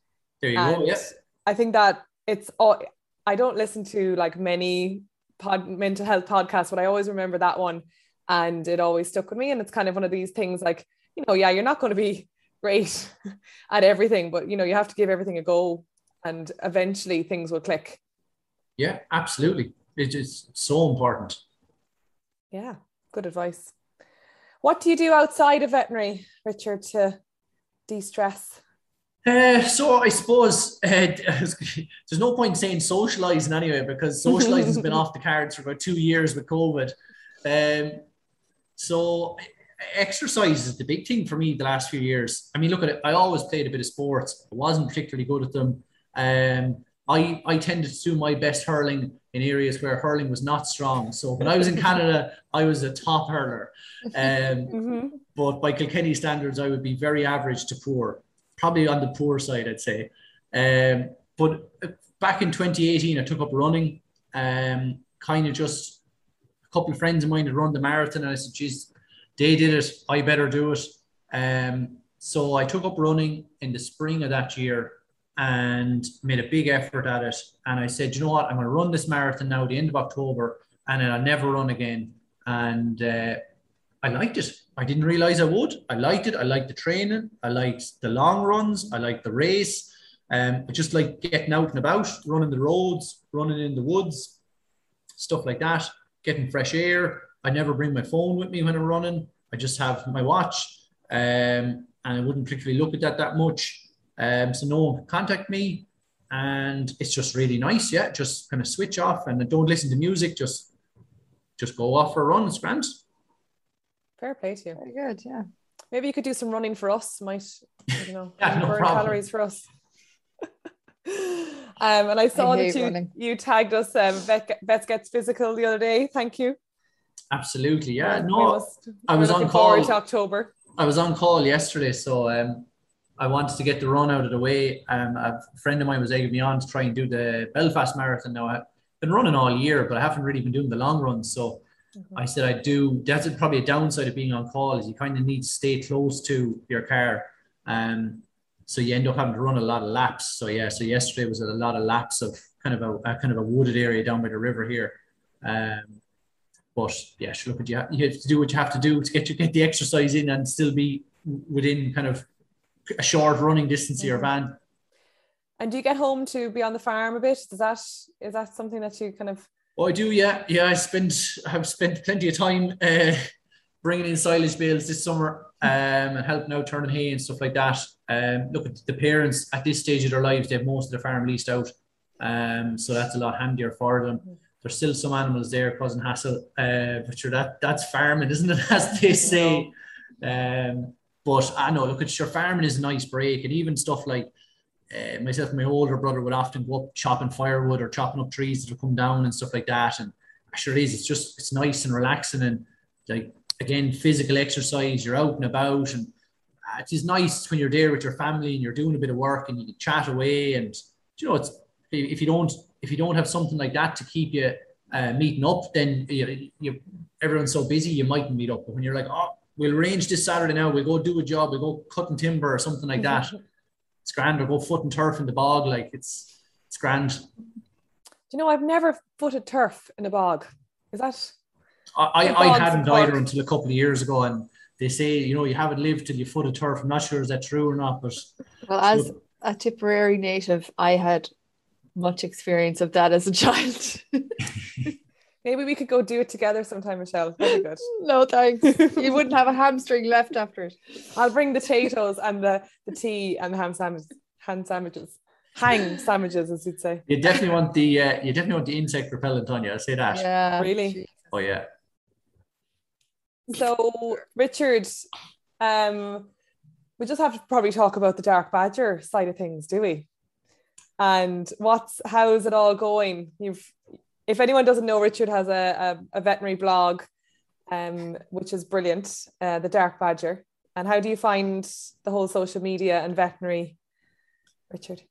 There you and go. Yes. I think that it's all. I don't listen to like many pod, mental health podcasts, but I always remember that one and it always stuck with me. And it's kind of one of these things like, you know, yeah, you're not going to be *laughs* great *laughs* at everything, but you know, you have to give everything a go and eventually things will click. Yeah, absolutely. It is so important. Yeah, good advice. What do you do outside of veterinary, Richard, to de stress? Uh, so I suppose uh, *laughs* there's no point saying socializing anyway because *laughs* socializing has been off the cards for about two years with COVID. Um, so exercise is the big thing for me the last few years. I mean, look at it. I always played a bit of sports. I wasn't particularly good at them. Um, I, I tended to do my best hurling in areas where hurling was not strong. So when I was in Canada, I was a top hurler. Um, *laughs* mm-hmm. But by Kilkenny standards, I would be very average to poor probably on the poor side, I'd say. Um, but back in 2018, I took up running. Um, kind of just a couple of friends of mine had run the marathon, and I said, "Geez, they did it. I better do it." Um, so I took up running in the spring of that year and made a big effort at it. And I said, you know what? I'm going to run this marathon now, the end of October, and then I'll never run again. And uh, I liked it. I didn't realize I would. I liked it. I liked the training. I liked the long runs. I liked the race. Um, I just like getting out and about, running the roads, running in the woods, stuff like that, getting fresh air. I never bring my phone with me when I'm running. I just have my watch, um, and I wouldn't particularly look at that that much. Um, so no one contact me, and it's just really nice. Yeah, just kind of switch off and don't listen to music. Just just go off for a run. It's grand. Fair play to you. Very good, yeah. Maybe you could do some running for us. Might you know *laughs* yeah, no burn problem. calories for us. *laughs* um, and I saw I that you, running. you tagged us. Um, Vet, Vets gets physical the other day. Thank you. Absolutely, yeah. We No, must- I was on call. to October. I was on call yesterday, so um, I wanted to get the run out of the way. Um, a friend of mine was egging me on to try and do the Belfast Marathon. Now I've been running all year, but I haven't really been doing the long runs. So I said I'd do. That's probably a downside of being on call is you kind of need to stay close to your car, um, so you end up having to run a lot of laps. So yeah, so yesterday was a lot of laps of kind of a, a kind of a wooded area down by the river here. Um, but yeah, sure, look you. You have to do what you have to do to get you get the exercise in and still be within kind of a short running distance of your van. And do you get home to be on the farm a bit? Does that is that something that you kind of Oh, I do, yeah, yeah. I spent have spent plenty of time uh, bringing in silage bales this summer um, and helping out turning hay and stuff like that. Um, look at the parents at this stage of their lives; they have most of the farm leased out, um, so that's a lot handier for them. There's still some animals there, causing hassle, uh, but sure that that's farming, *laughs* isn't it? As they say. Um, but I know, look it's your farming is a nice break, and even stuff like uh, myself and my older brother would often go up chopping firewood or chopping up trees that would come down and stuff like that. And I sure it is, it's just it's nice and relaxing and like again physical exercise. You're out and about, and uh, it is nice when you're there with your family and you're doing a bit of work and you can chat away. And you know, it's if you don't if you don't have something like that to keep you uh, meeting up, then you, you everyone's so busy you mightn't meet up. But when you're like, oh, we'll arrange this Saturday now, we'll go do a job, we'll go cutting timber or something like that *laughs* it's grand, or go foot and turf in the bog. Like it's it's grand. Do you know I've never footed turf in a bog? Is that? I, I, The I bogs hadn't either until a couple of years ago, and they say you know you haven't lived till you foot a turf. I'm not sure is that true or not, but Well, as a Tipperary native, I had much experience of that as a child. *laughs* Maybe we could go do it together sometime, Michelle. That'd good. *laughs* no thanks. You *laughs* wouldn't have a hamstring left after it. I'll bring the potatoes and the, the tea and the ham sandwiches, ham sandwiches, hang *laughs* sandwiches, as you'd say. you definitely want the uh, you definitely want the insect repellent on you. I say that. Yeah. Really? Oh yeah. So, Richard, um, we just have to probably talk about the Dark Badger side of things, do we? And what's how is it all going? You've, if anyone doesn't know, Richard has a, a, a veterinary blog, um, which is brilliant, uh, the Dark Badger. And how do you find the whole social media and veterinary, Richard?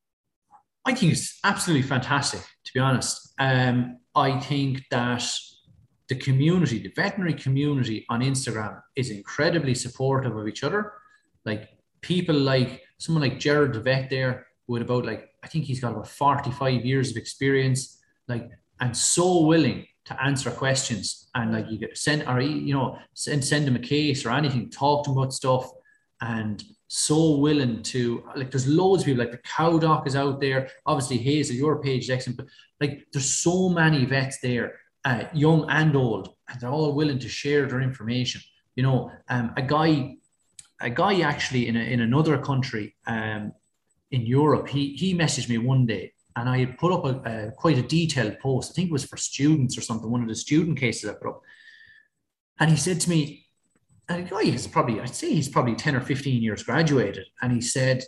I think it's absolutely fantastic, to be honest. Um, I think that the community, the veterinary community on Instagram is incredibly supportive of each other. Like people like someone like Jared the vet there with about like, I think he's got about 45 years of experience, like, and so willing to answer questions. And like you get send or you know, send send him a case or anything, talk to them about stuff and so willing to like there's loads of people like the cow doc is out there obviously Hazell your page is excellent but like there's so many vets there uh, young and old and they're all willing to share their information you know um, a guy a guy actually in, a, in another country um, in europe he he messaged me one day and i had put up a, a quite a detailed post i think it was for students or something one of the student cases i put up and he said to me a guy is probably, I'd say he's probably 10 or 15 years graduated. And he said,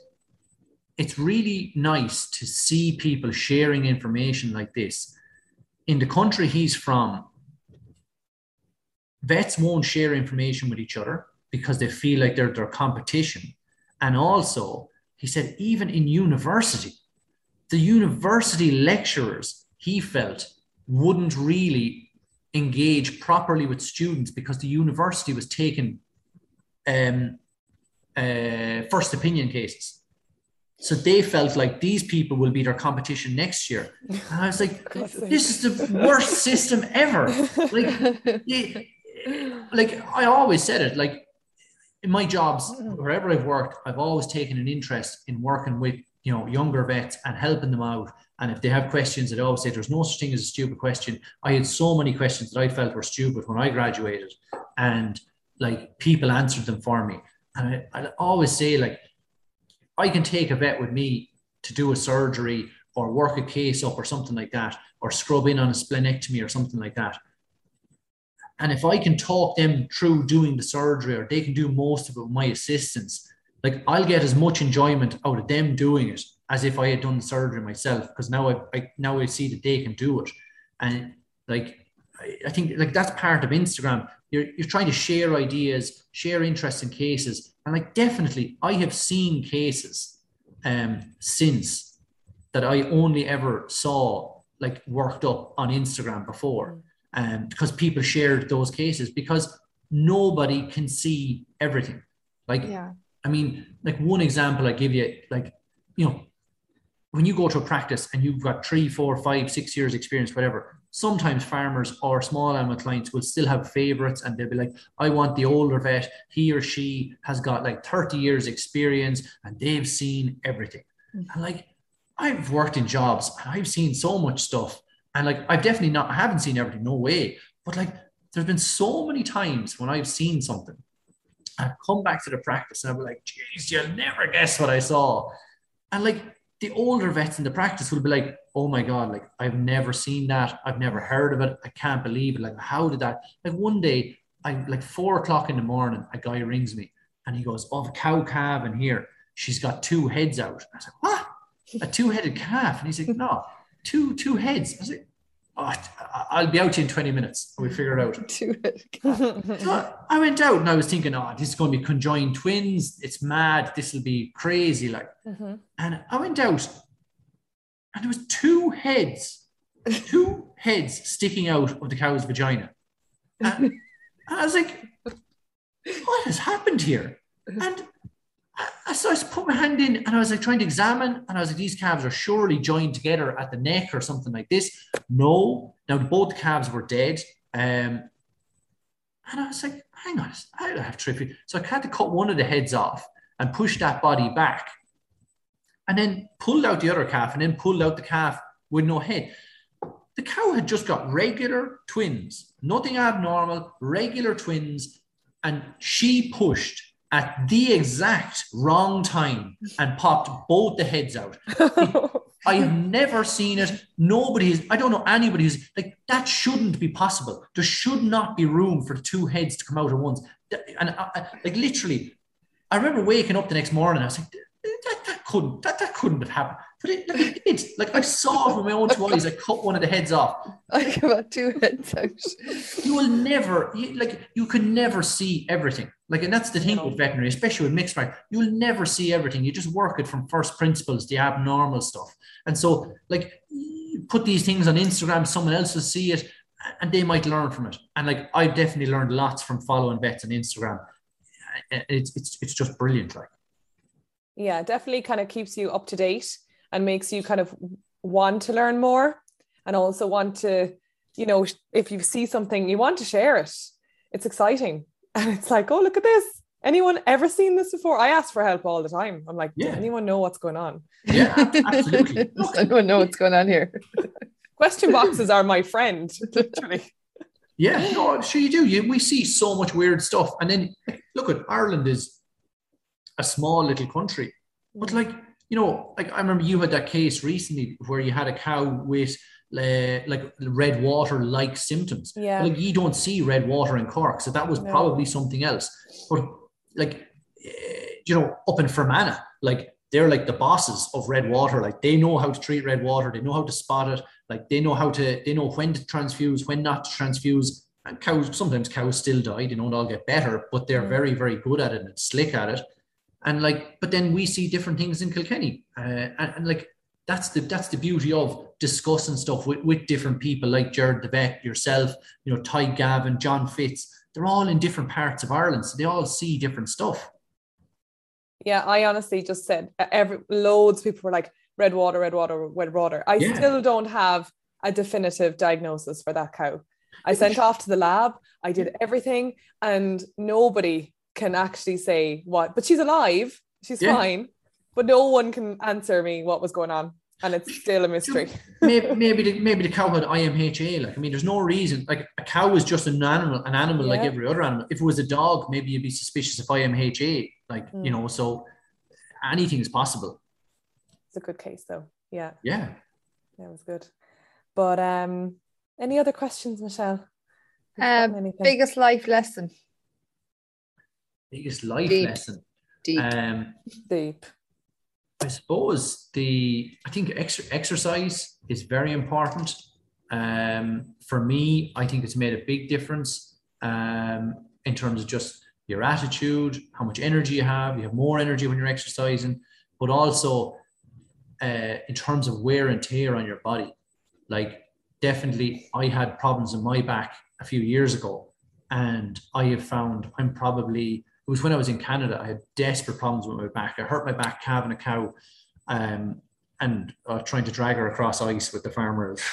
it's really nice to see people sharing information like this. In the country he's from, vets won't share information with each other because they feel like they're their competition. And also, he said, even in university, the university lecturers, he felt, wouldn't really engage properly with students because the university was taking um, uh, first opinion cases. So they felt like these people will be their competition next year. And I was like, *laughs* this is the worst *laughs* system ever. Like, yeah, like I always said it, like in my jobs, wherever I've worked, I've always taken an interest in working with, you know, younger vets and helping them out. And if they have questions, I'd always say there's no such thing as a stupid question. I had so many questions that I felt were stupid when I graduated, and like people answered them for me. And I, I always say, like, I can take a vet with me to do a surgery or work a case up or something like that, or scrub in on a splenectomy or something like that. And if I can talk them through doing the surgery, or they can do most of it with my assistance, like I'll get as much enjoyment out of them doing it as if I had done the surgery myself. Because now I, I now I see that they can do it, and like I, I think like that's part of Instagram. You're you're trying to share ideas, share interests in cases, and like definitely I have seen cases um since that I only ever saw like worked up on Instagram before, um, because people shared those cases because nobody can see everything. Like Yeah. I mean, like one example I give you, like, you know, when you go to a practice and you've got three, four, five, six years experience, whatever, sometimes farmers or small animal clients will still have favorites and they'll be like, I want the older vet. He or she has got like 30 years experience and they've seen everything. Mm. And like, I've worked in jobs and I've seen so much stuff. And like, I've definitely not, I haven't seen everything, no way. But like, there's been so many times when I've seen something I've come back to the practice and I'll be like, geez, you'll never guess what I saw. And like the older vets in the practice will be like, oh my God, like I've never seen that. I've never heard of it. I can't believe it. Like, how did that? Like one day, I like four o'clock in the morning, a guy rings me and he goes, Oh, a cow calf in here. She's got two heads out. I was like, What? A two-headed calf? And he's like, No, two two heads. I was like, Oh, I'll be out in 20 minutes. We figure it out. *laughs* Do it. So I went out and I was thinking, oh, this is going to be conjoined twins. It's mad. This will be crazy. Like, Mhm. and I went out and there was two heads, *laughs* two heads sticking out of the cow's vagina. And, and I was like, what has happened here? And so I put my hand in and I was like trying to examine, and I was like, these calves are surely joined together at the neck or something like this. No, now both calves were dead. Um, and I was like, hang on, I don't have trippy. So I had to cut one of the heads off and push that body back. And then pulled out the other calf and then pulled out the calf with no head. The cow had just got regular twins, nothing abnormal, regular twins. And she pushed at the exact wrong time and popped both the heads out. *laughs* I have never seen it. Nobody is, I don't know anybody who's like, that shouldn't be possible. There should not be room for two heads to come out at once. And I, I, like literally, I remember waking up the next morning. I was like, that, that couldn't, that, that couldn't have happened. But it, like it did. Like I saw it with my own two eyes. I cut one of the heads off. *laughs* I got two heads out. You will never, you, like, you can never see everything. Like, and that's the thing no. with veterinary, especially with mixed mark. You'll never see everything. You just work it from first principles, the abnormal stuff. And so, like, put these things on Instagram, someone else will see it and they might learn from it. And like, I've definitely learned lots from following vets on Instagram. It's, it's, it's just brilliant. Like, yeah, definitely kind of keeps you up to date and makes you kind of want to learn more and also want to, you know, if you see something, you want to share it. It's exciting. *laughs* And it's like, oh, look at this. Anyone ever seen this before? I ask for help all the time. I'm like, yeah. anyone know what's going on? Yeah, *laughs* absolutely. Does anyone know what's going on here? *laughs* Question boxes are my friend, literally. Yeah, no, sure you do. You, we see so much weird stuff. And then look at Ireland is a small little country. But like you know, like I remember you had that case recently where you had a cow with uh, like red water like symptoms. Yeah. Like you don't see red water in Cork, so that was no. probably something else. But like, uh, you know, up in Fermanagh, like they're like the bosses of red water. Like they know how to treat red water. They know how to spot it. Like they know how to. They know when to transfuse, when not to transfuse. And cows sometimes cows still die. They don't all get better, but they're mm. very very good at it and slick at it and like but then we see different things in kilkenny. Uh, and, and, like that's the that's the beauty of discussing stuff with, with different people like jared the vet yourself you know ty gavin john fitz. They're all in different parts of ireland so they all see different stuff. Yeah i honestly just said every loads of people were like red water red water red water. I yeah. still don't have a definitive diagnosis for that cow. I sent off to the lab i did everything and nobody can actually say what, but she's alive, she's yeah. fine, but no one can answer me what was going on. And it's still a mystery. maybe, maybe the maybe the cow had IMHA. Like I mean, there's no reason. Like a cow is just an animal, an animal yeah. like every other animal. If it was a dog, maybe you'd be suspicious of IMHA. Like mm. you know, so anything is possible. It's a good case, though. Yeah. Yeah. That was good. But um, any other questions, Michelle? Um, biggest life lesson biggest life Deep. lesson. Deep. Um, Deep. I suppose the I think ex- exercise is very important. Um, for me, I think it's made a big difference um, in terms of just your attitude, how much energy you have. You have more energy when you're exercising, but also uh, in terms of wear and tear on your body. Like definitely, I had problems in my back a few years ago, and I have found I'm probably it was when I was in Canada. I had desperate problems with my back. I hurt my back calving a cow, um, and uh, trying to drag her across ice with the farmer. *sighs*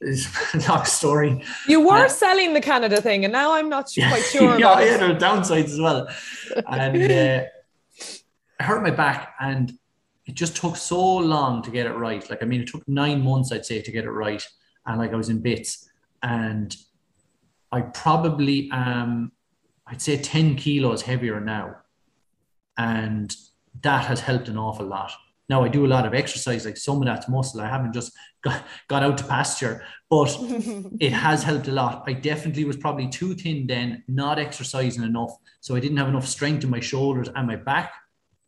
is *laughs* a long story. You were uh, selling the Canada thing, and now I'm not quite sure. *laughs* yeah, yeah, there are downsides as well. And uh, *laughs* I hurt my back, and it just took so long to get it right. Like, I mean, it took nine months, I'd say, to get it right, and like I was in bits. And I probably am I'd say 10 kilos heavier now. And that has helped an awful lot. Now I do a lot of exercise, like some of that's muscle. I haven't just got, got out to pasture, but *laughs* it has helped a lot. I definitely was probably too thin then, not exercising enough. So I didn't have enough strength in my shoulders and my back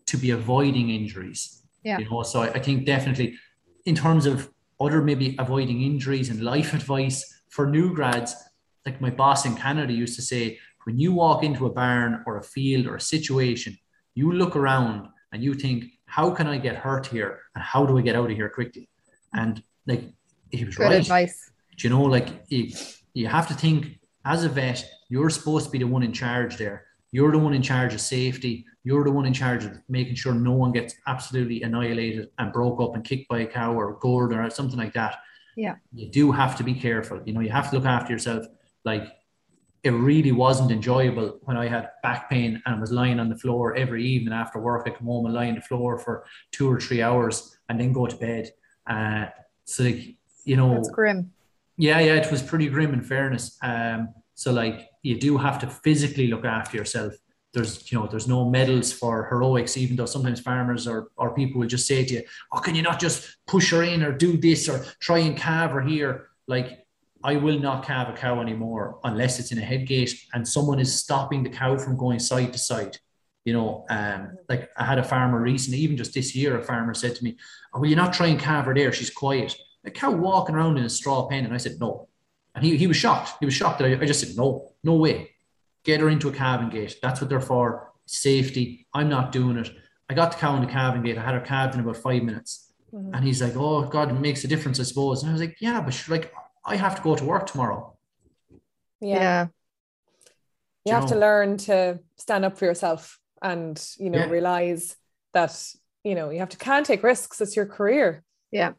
to be avoiding injuries. Yeah. You know, so I, I think definitely in terms of other maybe avoiding injuries and life *laughs* advice for new grads, like my boss in Canada used to say, when you walk into a barn or a field or a situation, you look around and you think, how can I get hurt here? And how do I get out of here quickly? And like, he was Good right. advice. Do you know, like, you, you have to think as a vet, you're supposed to be the one in charge there. You're the one in charge of safety. You're the one in charge of making sure no one gets absolutely annihilated and broke up and kicked by a cow or gored or something like that. Yeah. You do have to be careful. You know, you have to look after yourself. Like it really wasn't enjoyable when I had back pain and was lying on the floor every evening after work. I come home and lie on the floor for two or three hours and then go to bed. Uh, so like, you know, That's grim. yeah, yeah, it was pretty grim in fairness. Um, so like you do have to physically look after yourself. There's, you know, there's no medals for heroics, even though sometimes farmers or, or people will just say to you, oh, can you not just push her in or do this or try and calve her here? Like I will not calve a cow anymore unless it's in a head gate and someone is stopping the cow from going side to side. You know, um, like I had a farmer recently, even just this year, a farmer said to me, oh, will you not try and calve her there? She's quiet. A cow walking around in a straw pen. And I said, no. And he, he was shocked. He was shocked that I, I just said, no, no way. Get her into a calving gate. That's what they're for. Safety. I'm not doing it. I got the cow in the calving gate. I had her calved in about five minutes. Mhm. And he's like, oh, God, it makes a difference, I suppose. And I was like, yeah, but she's like, I have to go to work tomorrow. Yeah. Yeah. You have to learn to stand up for yourself and, you know, Yeah. realize that, you know, you have to can take risks. It's your career. Yeah.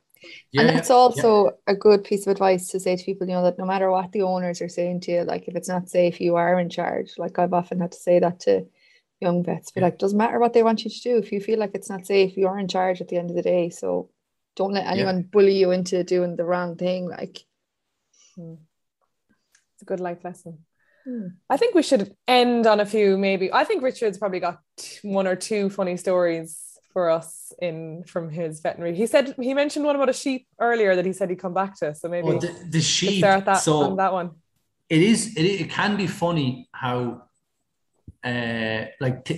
Yeah, and yeah, it's also a good piece of advice to say to people, you know, that no matter what the owners are saying to you, like if it's not safe, you are in charge. Like I've often had to say that to young vets, be Yeah. like, doesn't matter what they want you to do. If you feel like it's not safe, you're in charge at the end of the day. So don't let anyone bully you into doing the wrong thing. Like, It's a good life lesson. Hmm. I think we should end on a few, maybe. I think Richard's probably got one or two funny stories for us in from his veterinary. He said he mentioned one about a sheep earlier that he said he'd come back to. So maybe Oh, the, the sheep. start that so on that one. it is it, it can be funny how uh like t-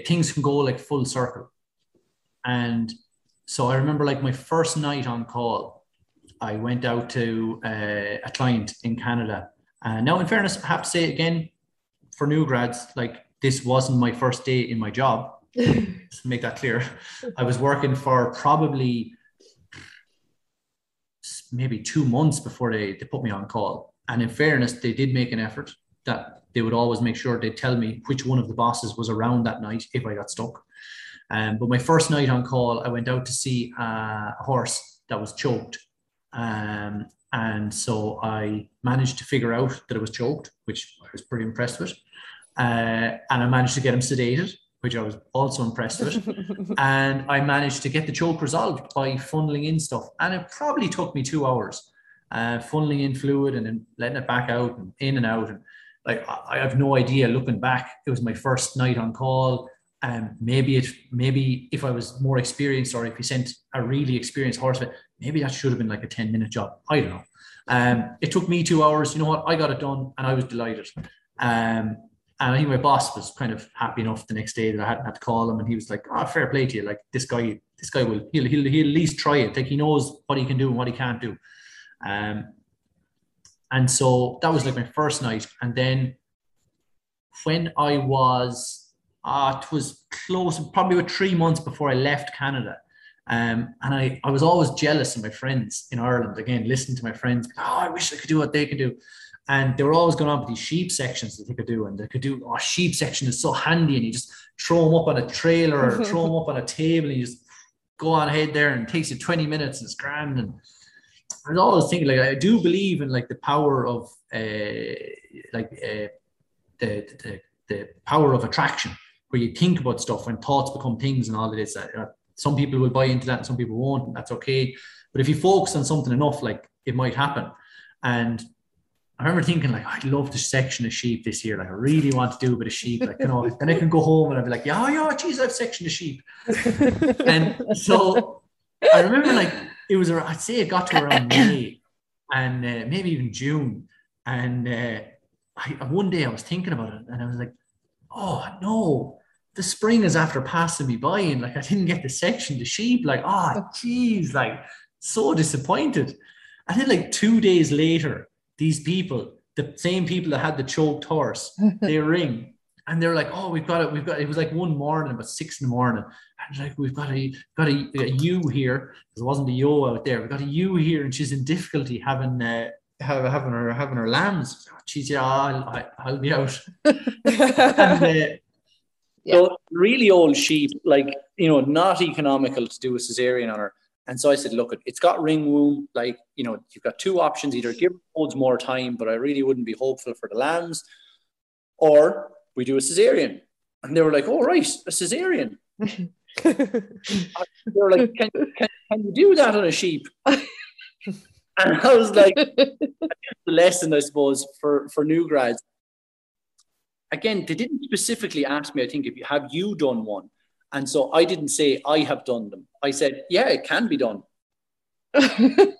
uh, things can go like full circle and so i remember like my first night on call i went out to uh, a client in canada and now in fairness i have to say again for new grads like this wasn't my first day in my job *laughs* make that clear i was working for probably maybe two months before they, they put me on call. And in fairness, they did make an effort that they would always make sure they'd tell me which one of the bosses was around that night if I got stuck. Um, but my first night on call, I went out to see a horse that was choked. Um, and so I managed to figure out that it was choked, which I was pretty impressed with. Uh, and I managed to get him sedated, which I was also impressed with *laughs* and I managed to get the choke resolved by funneling in stuff. And it probably took me two hours, uh, funneling in fluid and then letting it back out and in and out. And like I have no idea. Looking back, it was my first night on call. Um, maybe it, maybe if I was more experienced, or if he sent a really experienced horseman, maybe that should have been like a ten minute job. I don't know. Um, it took me two hours. You know what? I got it done, and I was delighted. Um, and I think my boss was kind of happy enough the next day that I hadn't had to call him, and he was like, "Oh, fair play to you. Like this guy, this guy will he'll he'll, he'll at least try it. Like he knows what he can do and what he can't do." Um, and so that was like my first night, and then when I was, uh, it was close, probably about three months before I left Canada. Um, and I, I was always jealous of my friends in Ireland. Again, listening to my friends, oh, I wish I could do what they could do. And they were always going on with these sheep sections that they could do. And they could do, oh, sheep section is so handy. And you just throw them up on a trailer or throw them up on a table and you just go on ahead there and it takes you 20 minutes and it's grand. And I was always thinking, like, I do believe in like the power of, uh, like, uh, the, the, the power of attraction where you think about stuff when thoughts become things and all of this. Uh, some people will buy into that and some people won't. And that's okay. But if you focus on something enough, like it might happen. And I remember thinking, like, I'd love to section a sheep this year. Like, I really want to do a bit of sheep. Like, you know, then I can go home and I'd be like, yeah, yeah, geez, I've sectioned a sheep. *laughs* and so I remember, like, it was, ar- I'd say it got to around May and uh, maybe even June. And uh, I, one day I was thinking about it and I was like, oh, no, the spring is after passing me by and like I didn't get the section the sheep. Like, oh, geez, like, so disappointed. And then, like, two days later, these people, the same people that had the choked horse, *laughs* they ring and they're like, "Oh, we've got it. We've got." It was like one morning, about six in the morning, and like, "We've got a got a, a ewe here. There wasn't a yo out there. We've got a ewe here, and she's in difficulty having uh, having her having her lambs. She's yeah, I'll, I'll be out. *laughs* and, uh, yeah. So really old sheep, like you know, not economical to do a cesarean on her. And so I said, look, it's got ring womb. Like you know, you've got two options: either give holds more time, but I really wouldn't be hopeful for the lambs, or we do a cesarean. And they were like, "Oh right, a cesarean." *laughs* they were like, can, can, can you do that on a sheep?" And I was like, the lesson, I suppose, for, for new grads again, they didn't specifically ask me, I think, if you have you done one? And so I didn't say I have done them. I said, yeah, it can be done. *laughs* um,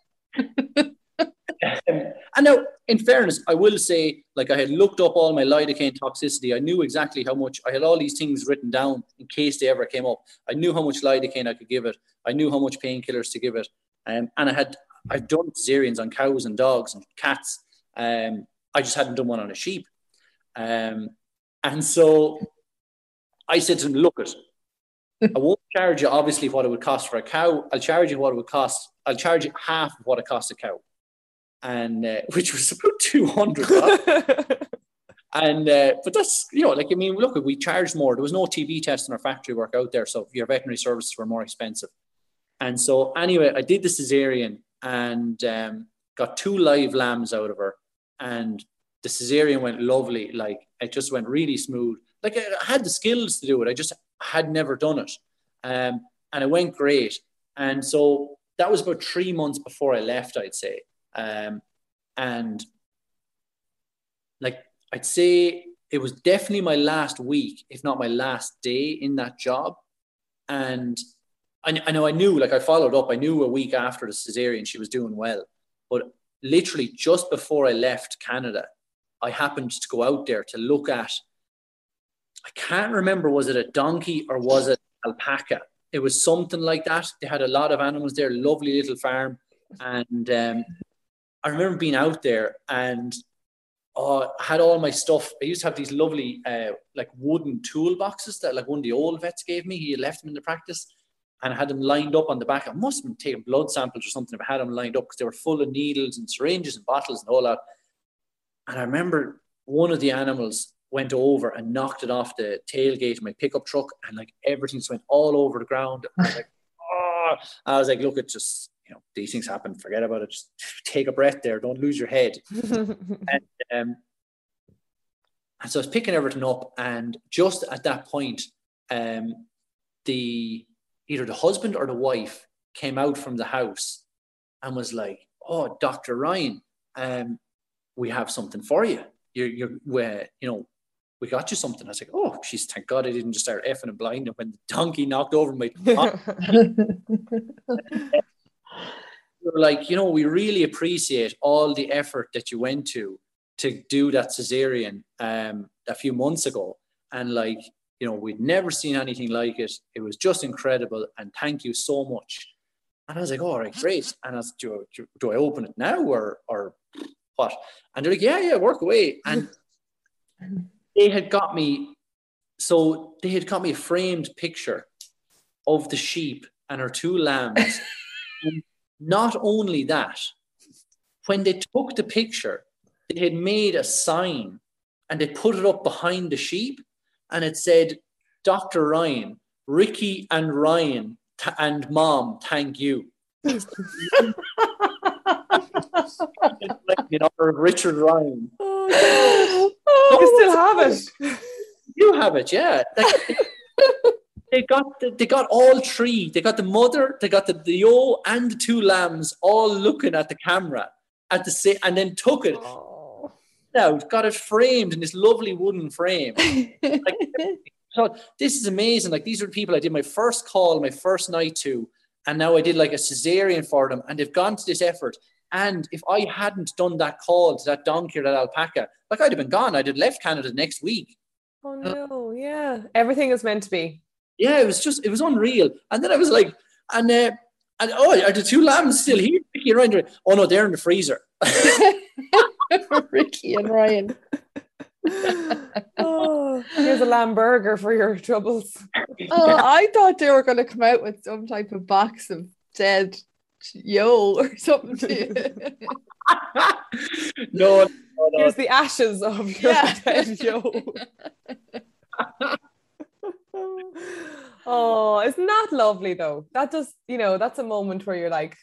and now, in fairness, I will say, like I had looked up all my lidocaine toxicity. I knew exactly how much. I had all these things written down in case they ever came up. I knew how much lidocaine I could give it. I knew how much painkillers to give it. Um, and I had I'd done cesareans on cows and dogs and cats. Um, I just hadn't done one on a sheep. Um, and so I said to him, look it, I *laughs* won't charge you obviously what it would cost for a cow. I'll charge you what it would cost. I'll charge you half of what it costs a cow. And uh, *laughs* which was about 200. and uh, but that's you know like I mean look we charged more there was no TB test in our factory work out there so your veterinary services were more expensive and so anyway I did the cesarean and um, got two live lambs out of her and the cesarean went lovely. Like it just went really smooth. Like I had the skills to do it. I just had never done it. Um, and it went great. And so that was about three months before I left, I'd say. Um, and like I'd say it was definitely my last week, if not my last day in that job. And I, I know I knew, like I followed up, I knew a week after the cesarean she was doing well. But literally just before I left Canada, I happened to go out there to look at. I can't remember was it a donkey or was it alpaca? It was something like that. They had a lot of animals there, lovely little farm, and um, I remember being out there and uh, I had all my stuff. I used to have these lovely uh, like wooden toolboxes that like one of the old vets gave me. He left them in the practice and I had them lined up on the back. I must have been taking blood samples or something if I had them lined up because they were full of needles and syringes and bottles and all that. And I remember one of the animals went over and knocked it off the tailgate of my pickup truck, and like everything just went all over the ground. I was like, oh, *laughs* I was like, look, it just you know these things happen. Forget about it. Just take a breath there. Don't lose your head. *laughs* and um, and so I was picking everything up, and just at that point, um, the either the husband or the wife came out from the house and was like, "Oh, Doctor Ryan, um, we have something for you. You're, you're, we, you know, we got you something. I was like, oh, she's thank God I didn't just start effing and blind. And when the donkey knocked over my, *laughs* we like, you know, we really appreciate all the effort that you went to to do that cesarean um, a few months ago. And like, you know, we'd never seen anything like it. It was just incredible. And thank you so much. And I was like, oh, all right, great. And I was, do, do, do I open it now or, or what? And they're like, yeah, yeah, work away. And *laughs* they had got me, so they had got me a framed picture of the sheep and her two lambs. *laughs* not only that, when they took the picture, they had made a sign and they put it up behind the sheep and it said, Dr. Ryan, Ricky and Ryan t- and mom, thank you. *laughs* in honor of Richard Ryan. Oh, oh, you still have it. You have it, yeah. *laughs* they got the, they got all three. They got the mother, they got the the O and the two lambs all looking at the camera at the same, and then took it. Oh. Now got it framed in this lovely wooden frame. like, *laughs* so this is amazing. Like these are the people I did my first call, my first night to, and now I did like a cesarean for them, and they've gone to this effort. And if I hadn't done that call to that donkey or that alpaca, like I'd have been gone. I'd have left Canada next week. Oh no, yeah. Everything is meant to be. Yeah, it was just it was unreal. And then I was like, and uh, and oh, are the two lambs still here? Ricky and Ryan. Oh no, they're in the freezer. *laughs* *laughs* Ricky and Ryan. oh, here's a lamb burger for your troubles. Oh, *laughs* I thought they were going to come out with some type of box of dead yo or *laughs* something to *laughs* you. no, no, no. Here's the ashes of your Yeah. *laughs* dead yo. oh, isn't that lovely though? That just, you know, that's a moment where you're like,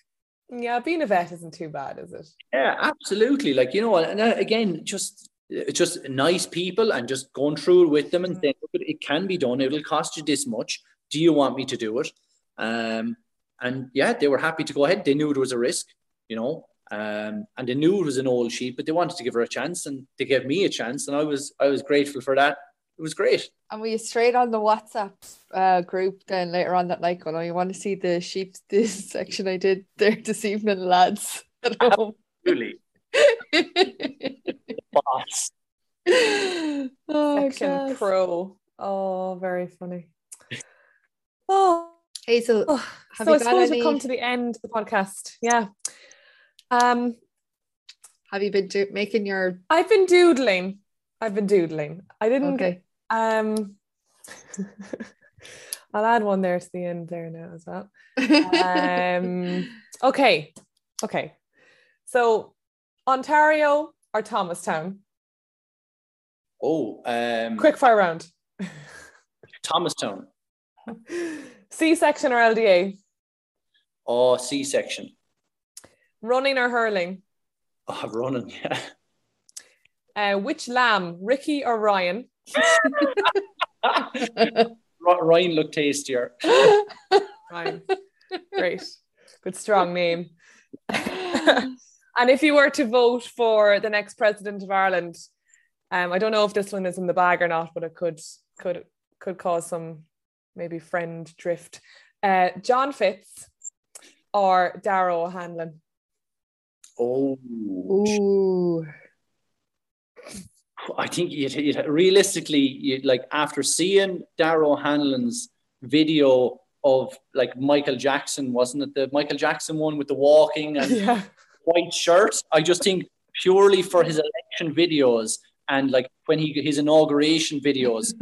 yeah, being a vet isn't too bad, is it? Yeah, absolutely. Like you know, and uh, again, just it's just nice people and just going through it with them and saying, "Look, it can be done. It'll cost you this much. Do you want me to do it?" Um, and yeah, they were happy to go ahead. They knew it was a risk, you know, um, and they knew it was an old sheep, but they wanted to give her a chance, and they gave me a chance, and I was I was grateful for that. It was great. And were you straight on the WhatsApp uh, group then later on that night going, oh, you want to see the sheep *laughs* this section I did there this evening, lads? At home. Really, boss. oh, Section class. pro. Oh, very funny. Oh, Hazell, oh. Have so you I got suppose any- we've come to the end of the podcast. Yeah. Um, have you been do- making your I've been doodling. I've been doodling. I didn't okay? Um, *laughs* I'll add one there to the end there now as well. *laughs* Um, okay, okay. So Ontario or Thomastown? Oh, um, Quick fire round. Thomastown. *laughs* C-section or LDA? Oh, C-section. Running or hurling? Oh, running. Yeah. Uh, which lamb, Ricky or Ryan? Ryan looked tastier. Ryan. Great. Good strong name. and if you were to vote for the next president of Ireland, um, I don't know if this one is in the bag or not, but it could could could cause some maybe friend drift. Uh, John Fitz or Darrow O'Hanlon. Oh, Ooh. I think you'd, you'd realistically, you'd like after seeing Darrow Hanlon's video of like Michael Jackson, wasn't it the Michael Jackson one with the walking and *laughs* Yeah. white shirt? I just think purely for his election videos and like when he his inauguration videos,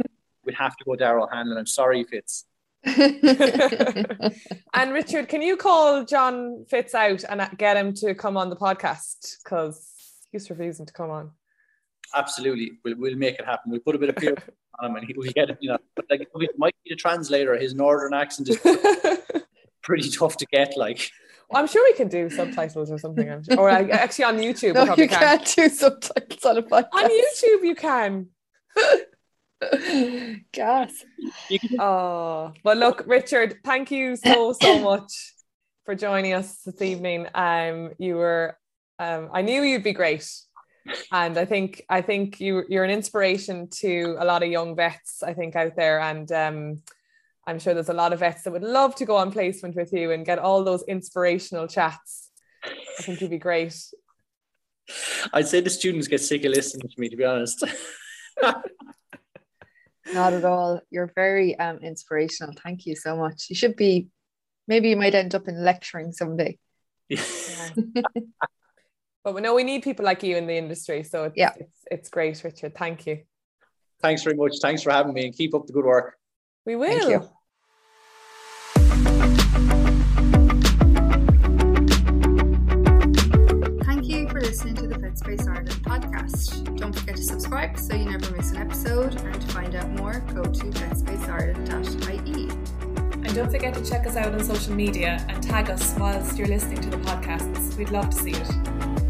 we'd have to go Darrow Hanlon. I'm sorry, Fitz. *laughs* and Richard, can you call John Fitz out and get him to come on the podcast? Because he's refusing to come on. Absolutely, we'll, we'll make it happen. We'll put a bit of fear *laughs* on him, and he, we'll get it. You know, but like we might need a translator. His northern accent is *laughs* pretty tough to get. Like, Well, I'm sure we can do subtitles or something. I'm sure. Or like, actually on YouTube, no, you can. can't do subtitles on a podcast. On YouTube, you can. *laughs* Gas. you Oh, well, look, Richard, thank you so so *coughs* much for joining us this evening. Um, you were, um, I knew you'd be great, and I think I think you you're an inspiration to a lot of young vets. I think out there, and um, I'm sure there's a lot of vets that would love to go on placement with you and get all those inspirational chats. I think you'd be great. I'd say the students get sick of listening to me, to be honest. *laughs* Not at all. You're very um, inspirational. Thank you so much. You should be, maybe you might end up in lecturing someday. *laughs* Yeah. but we know we need people like you in the industry, so it's, Yeah. it's it's great, Richard. Thank you. Thanks very much. Thanks for having me, and keep up the good work. We will. Listening to the Vetspace Ireland podcast. Don't forget to subscribe so you never miss an episode. And to find out more, go to vetspaceIreland.ie. And don't forget to check us out on social media and tag us whilst you're listening to the podcasts. We'd love to see it.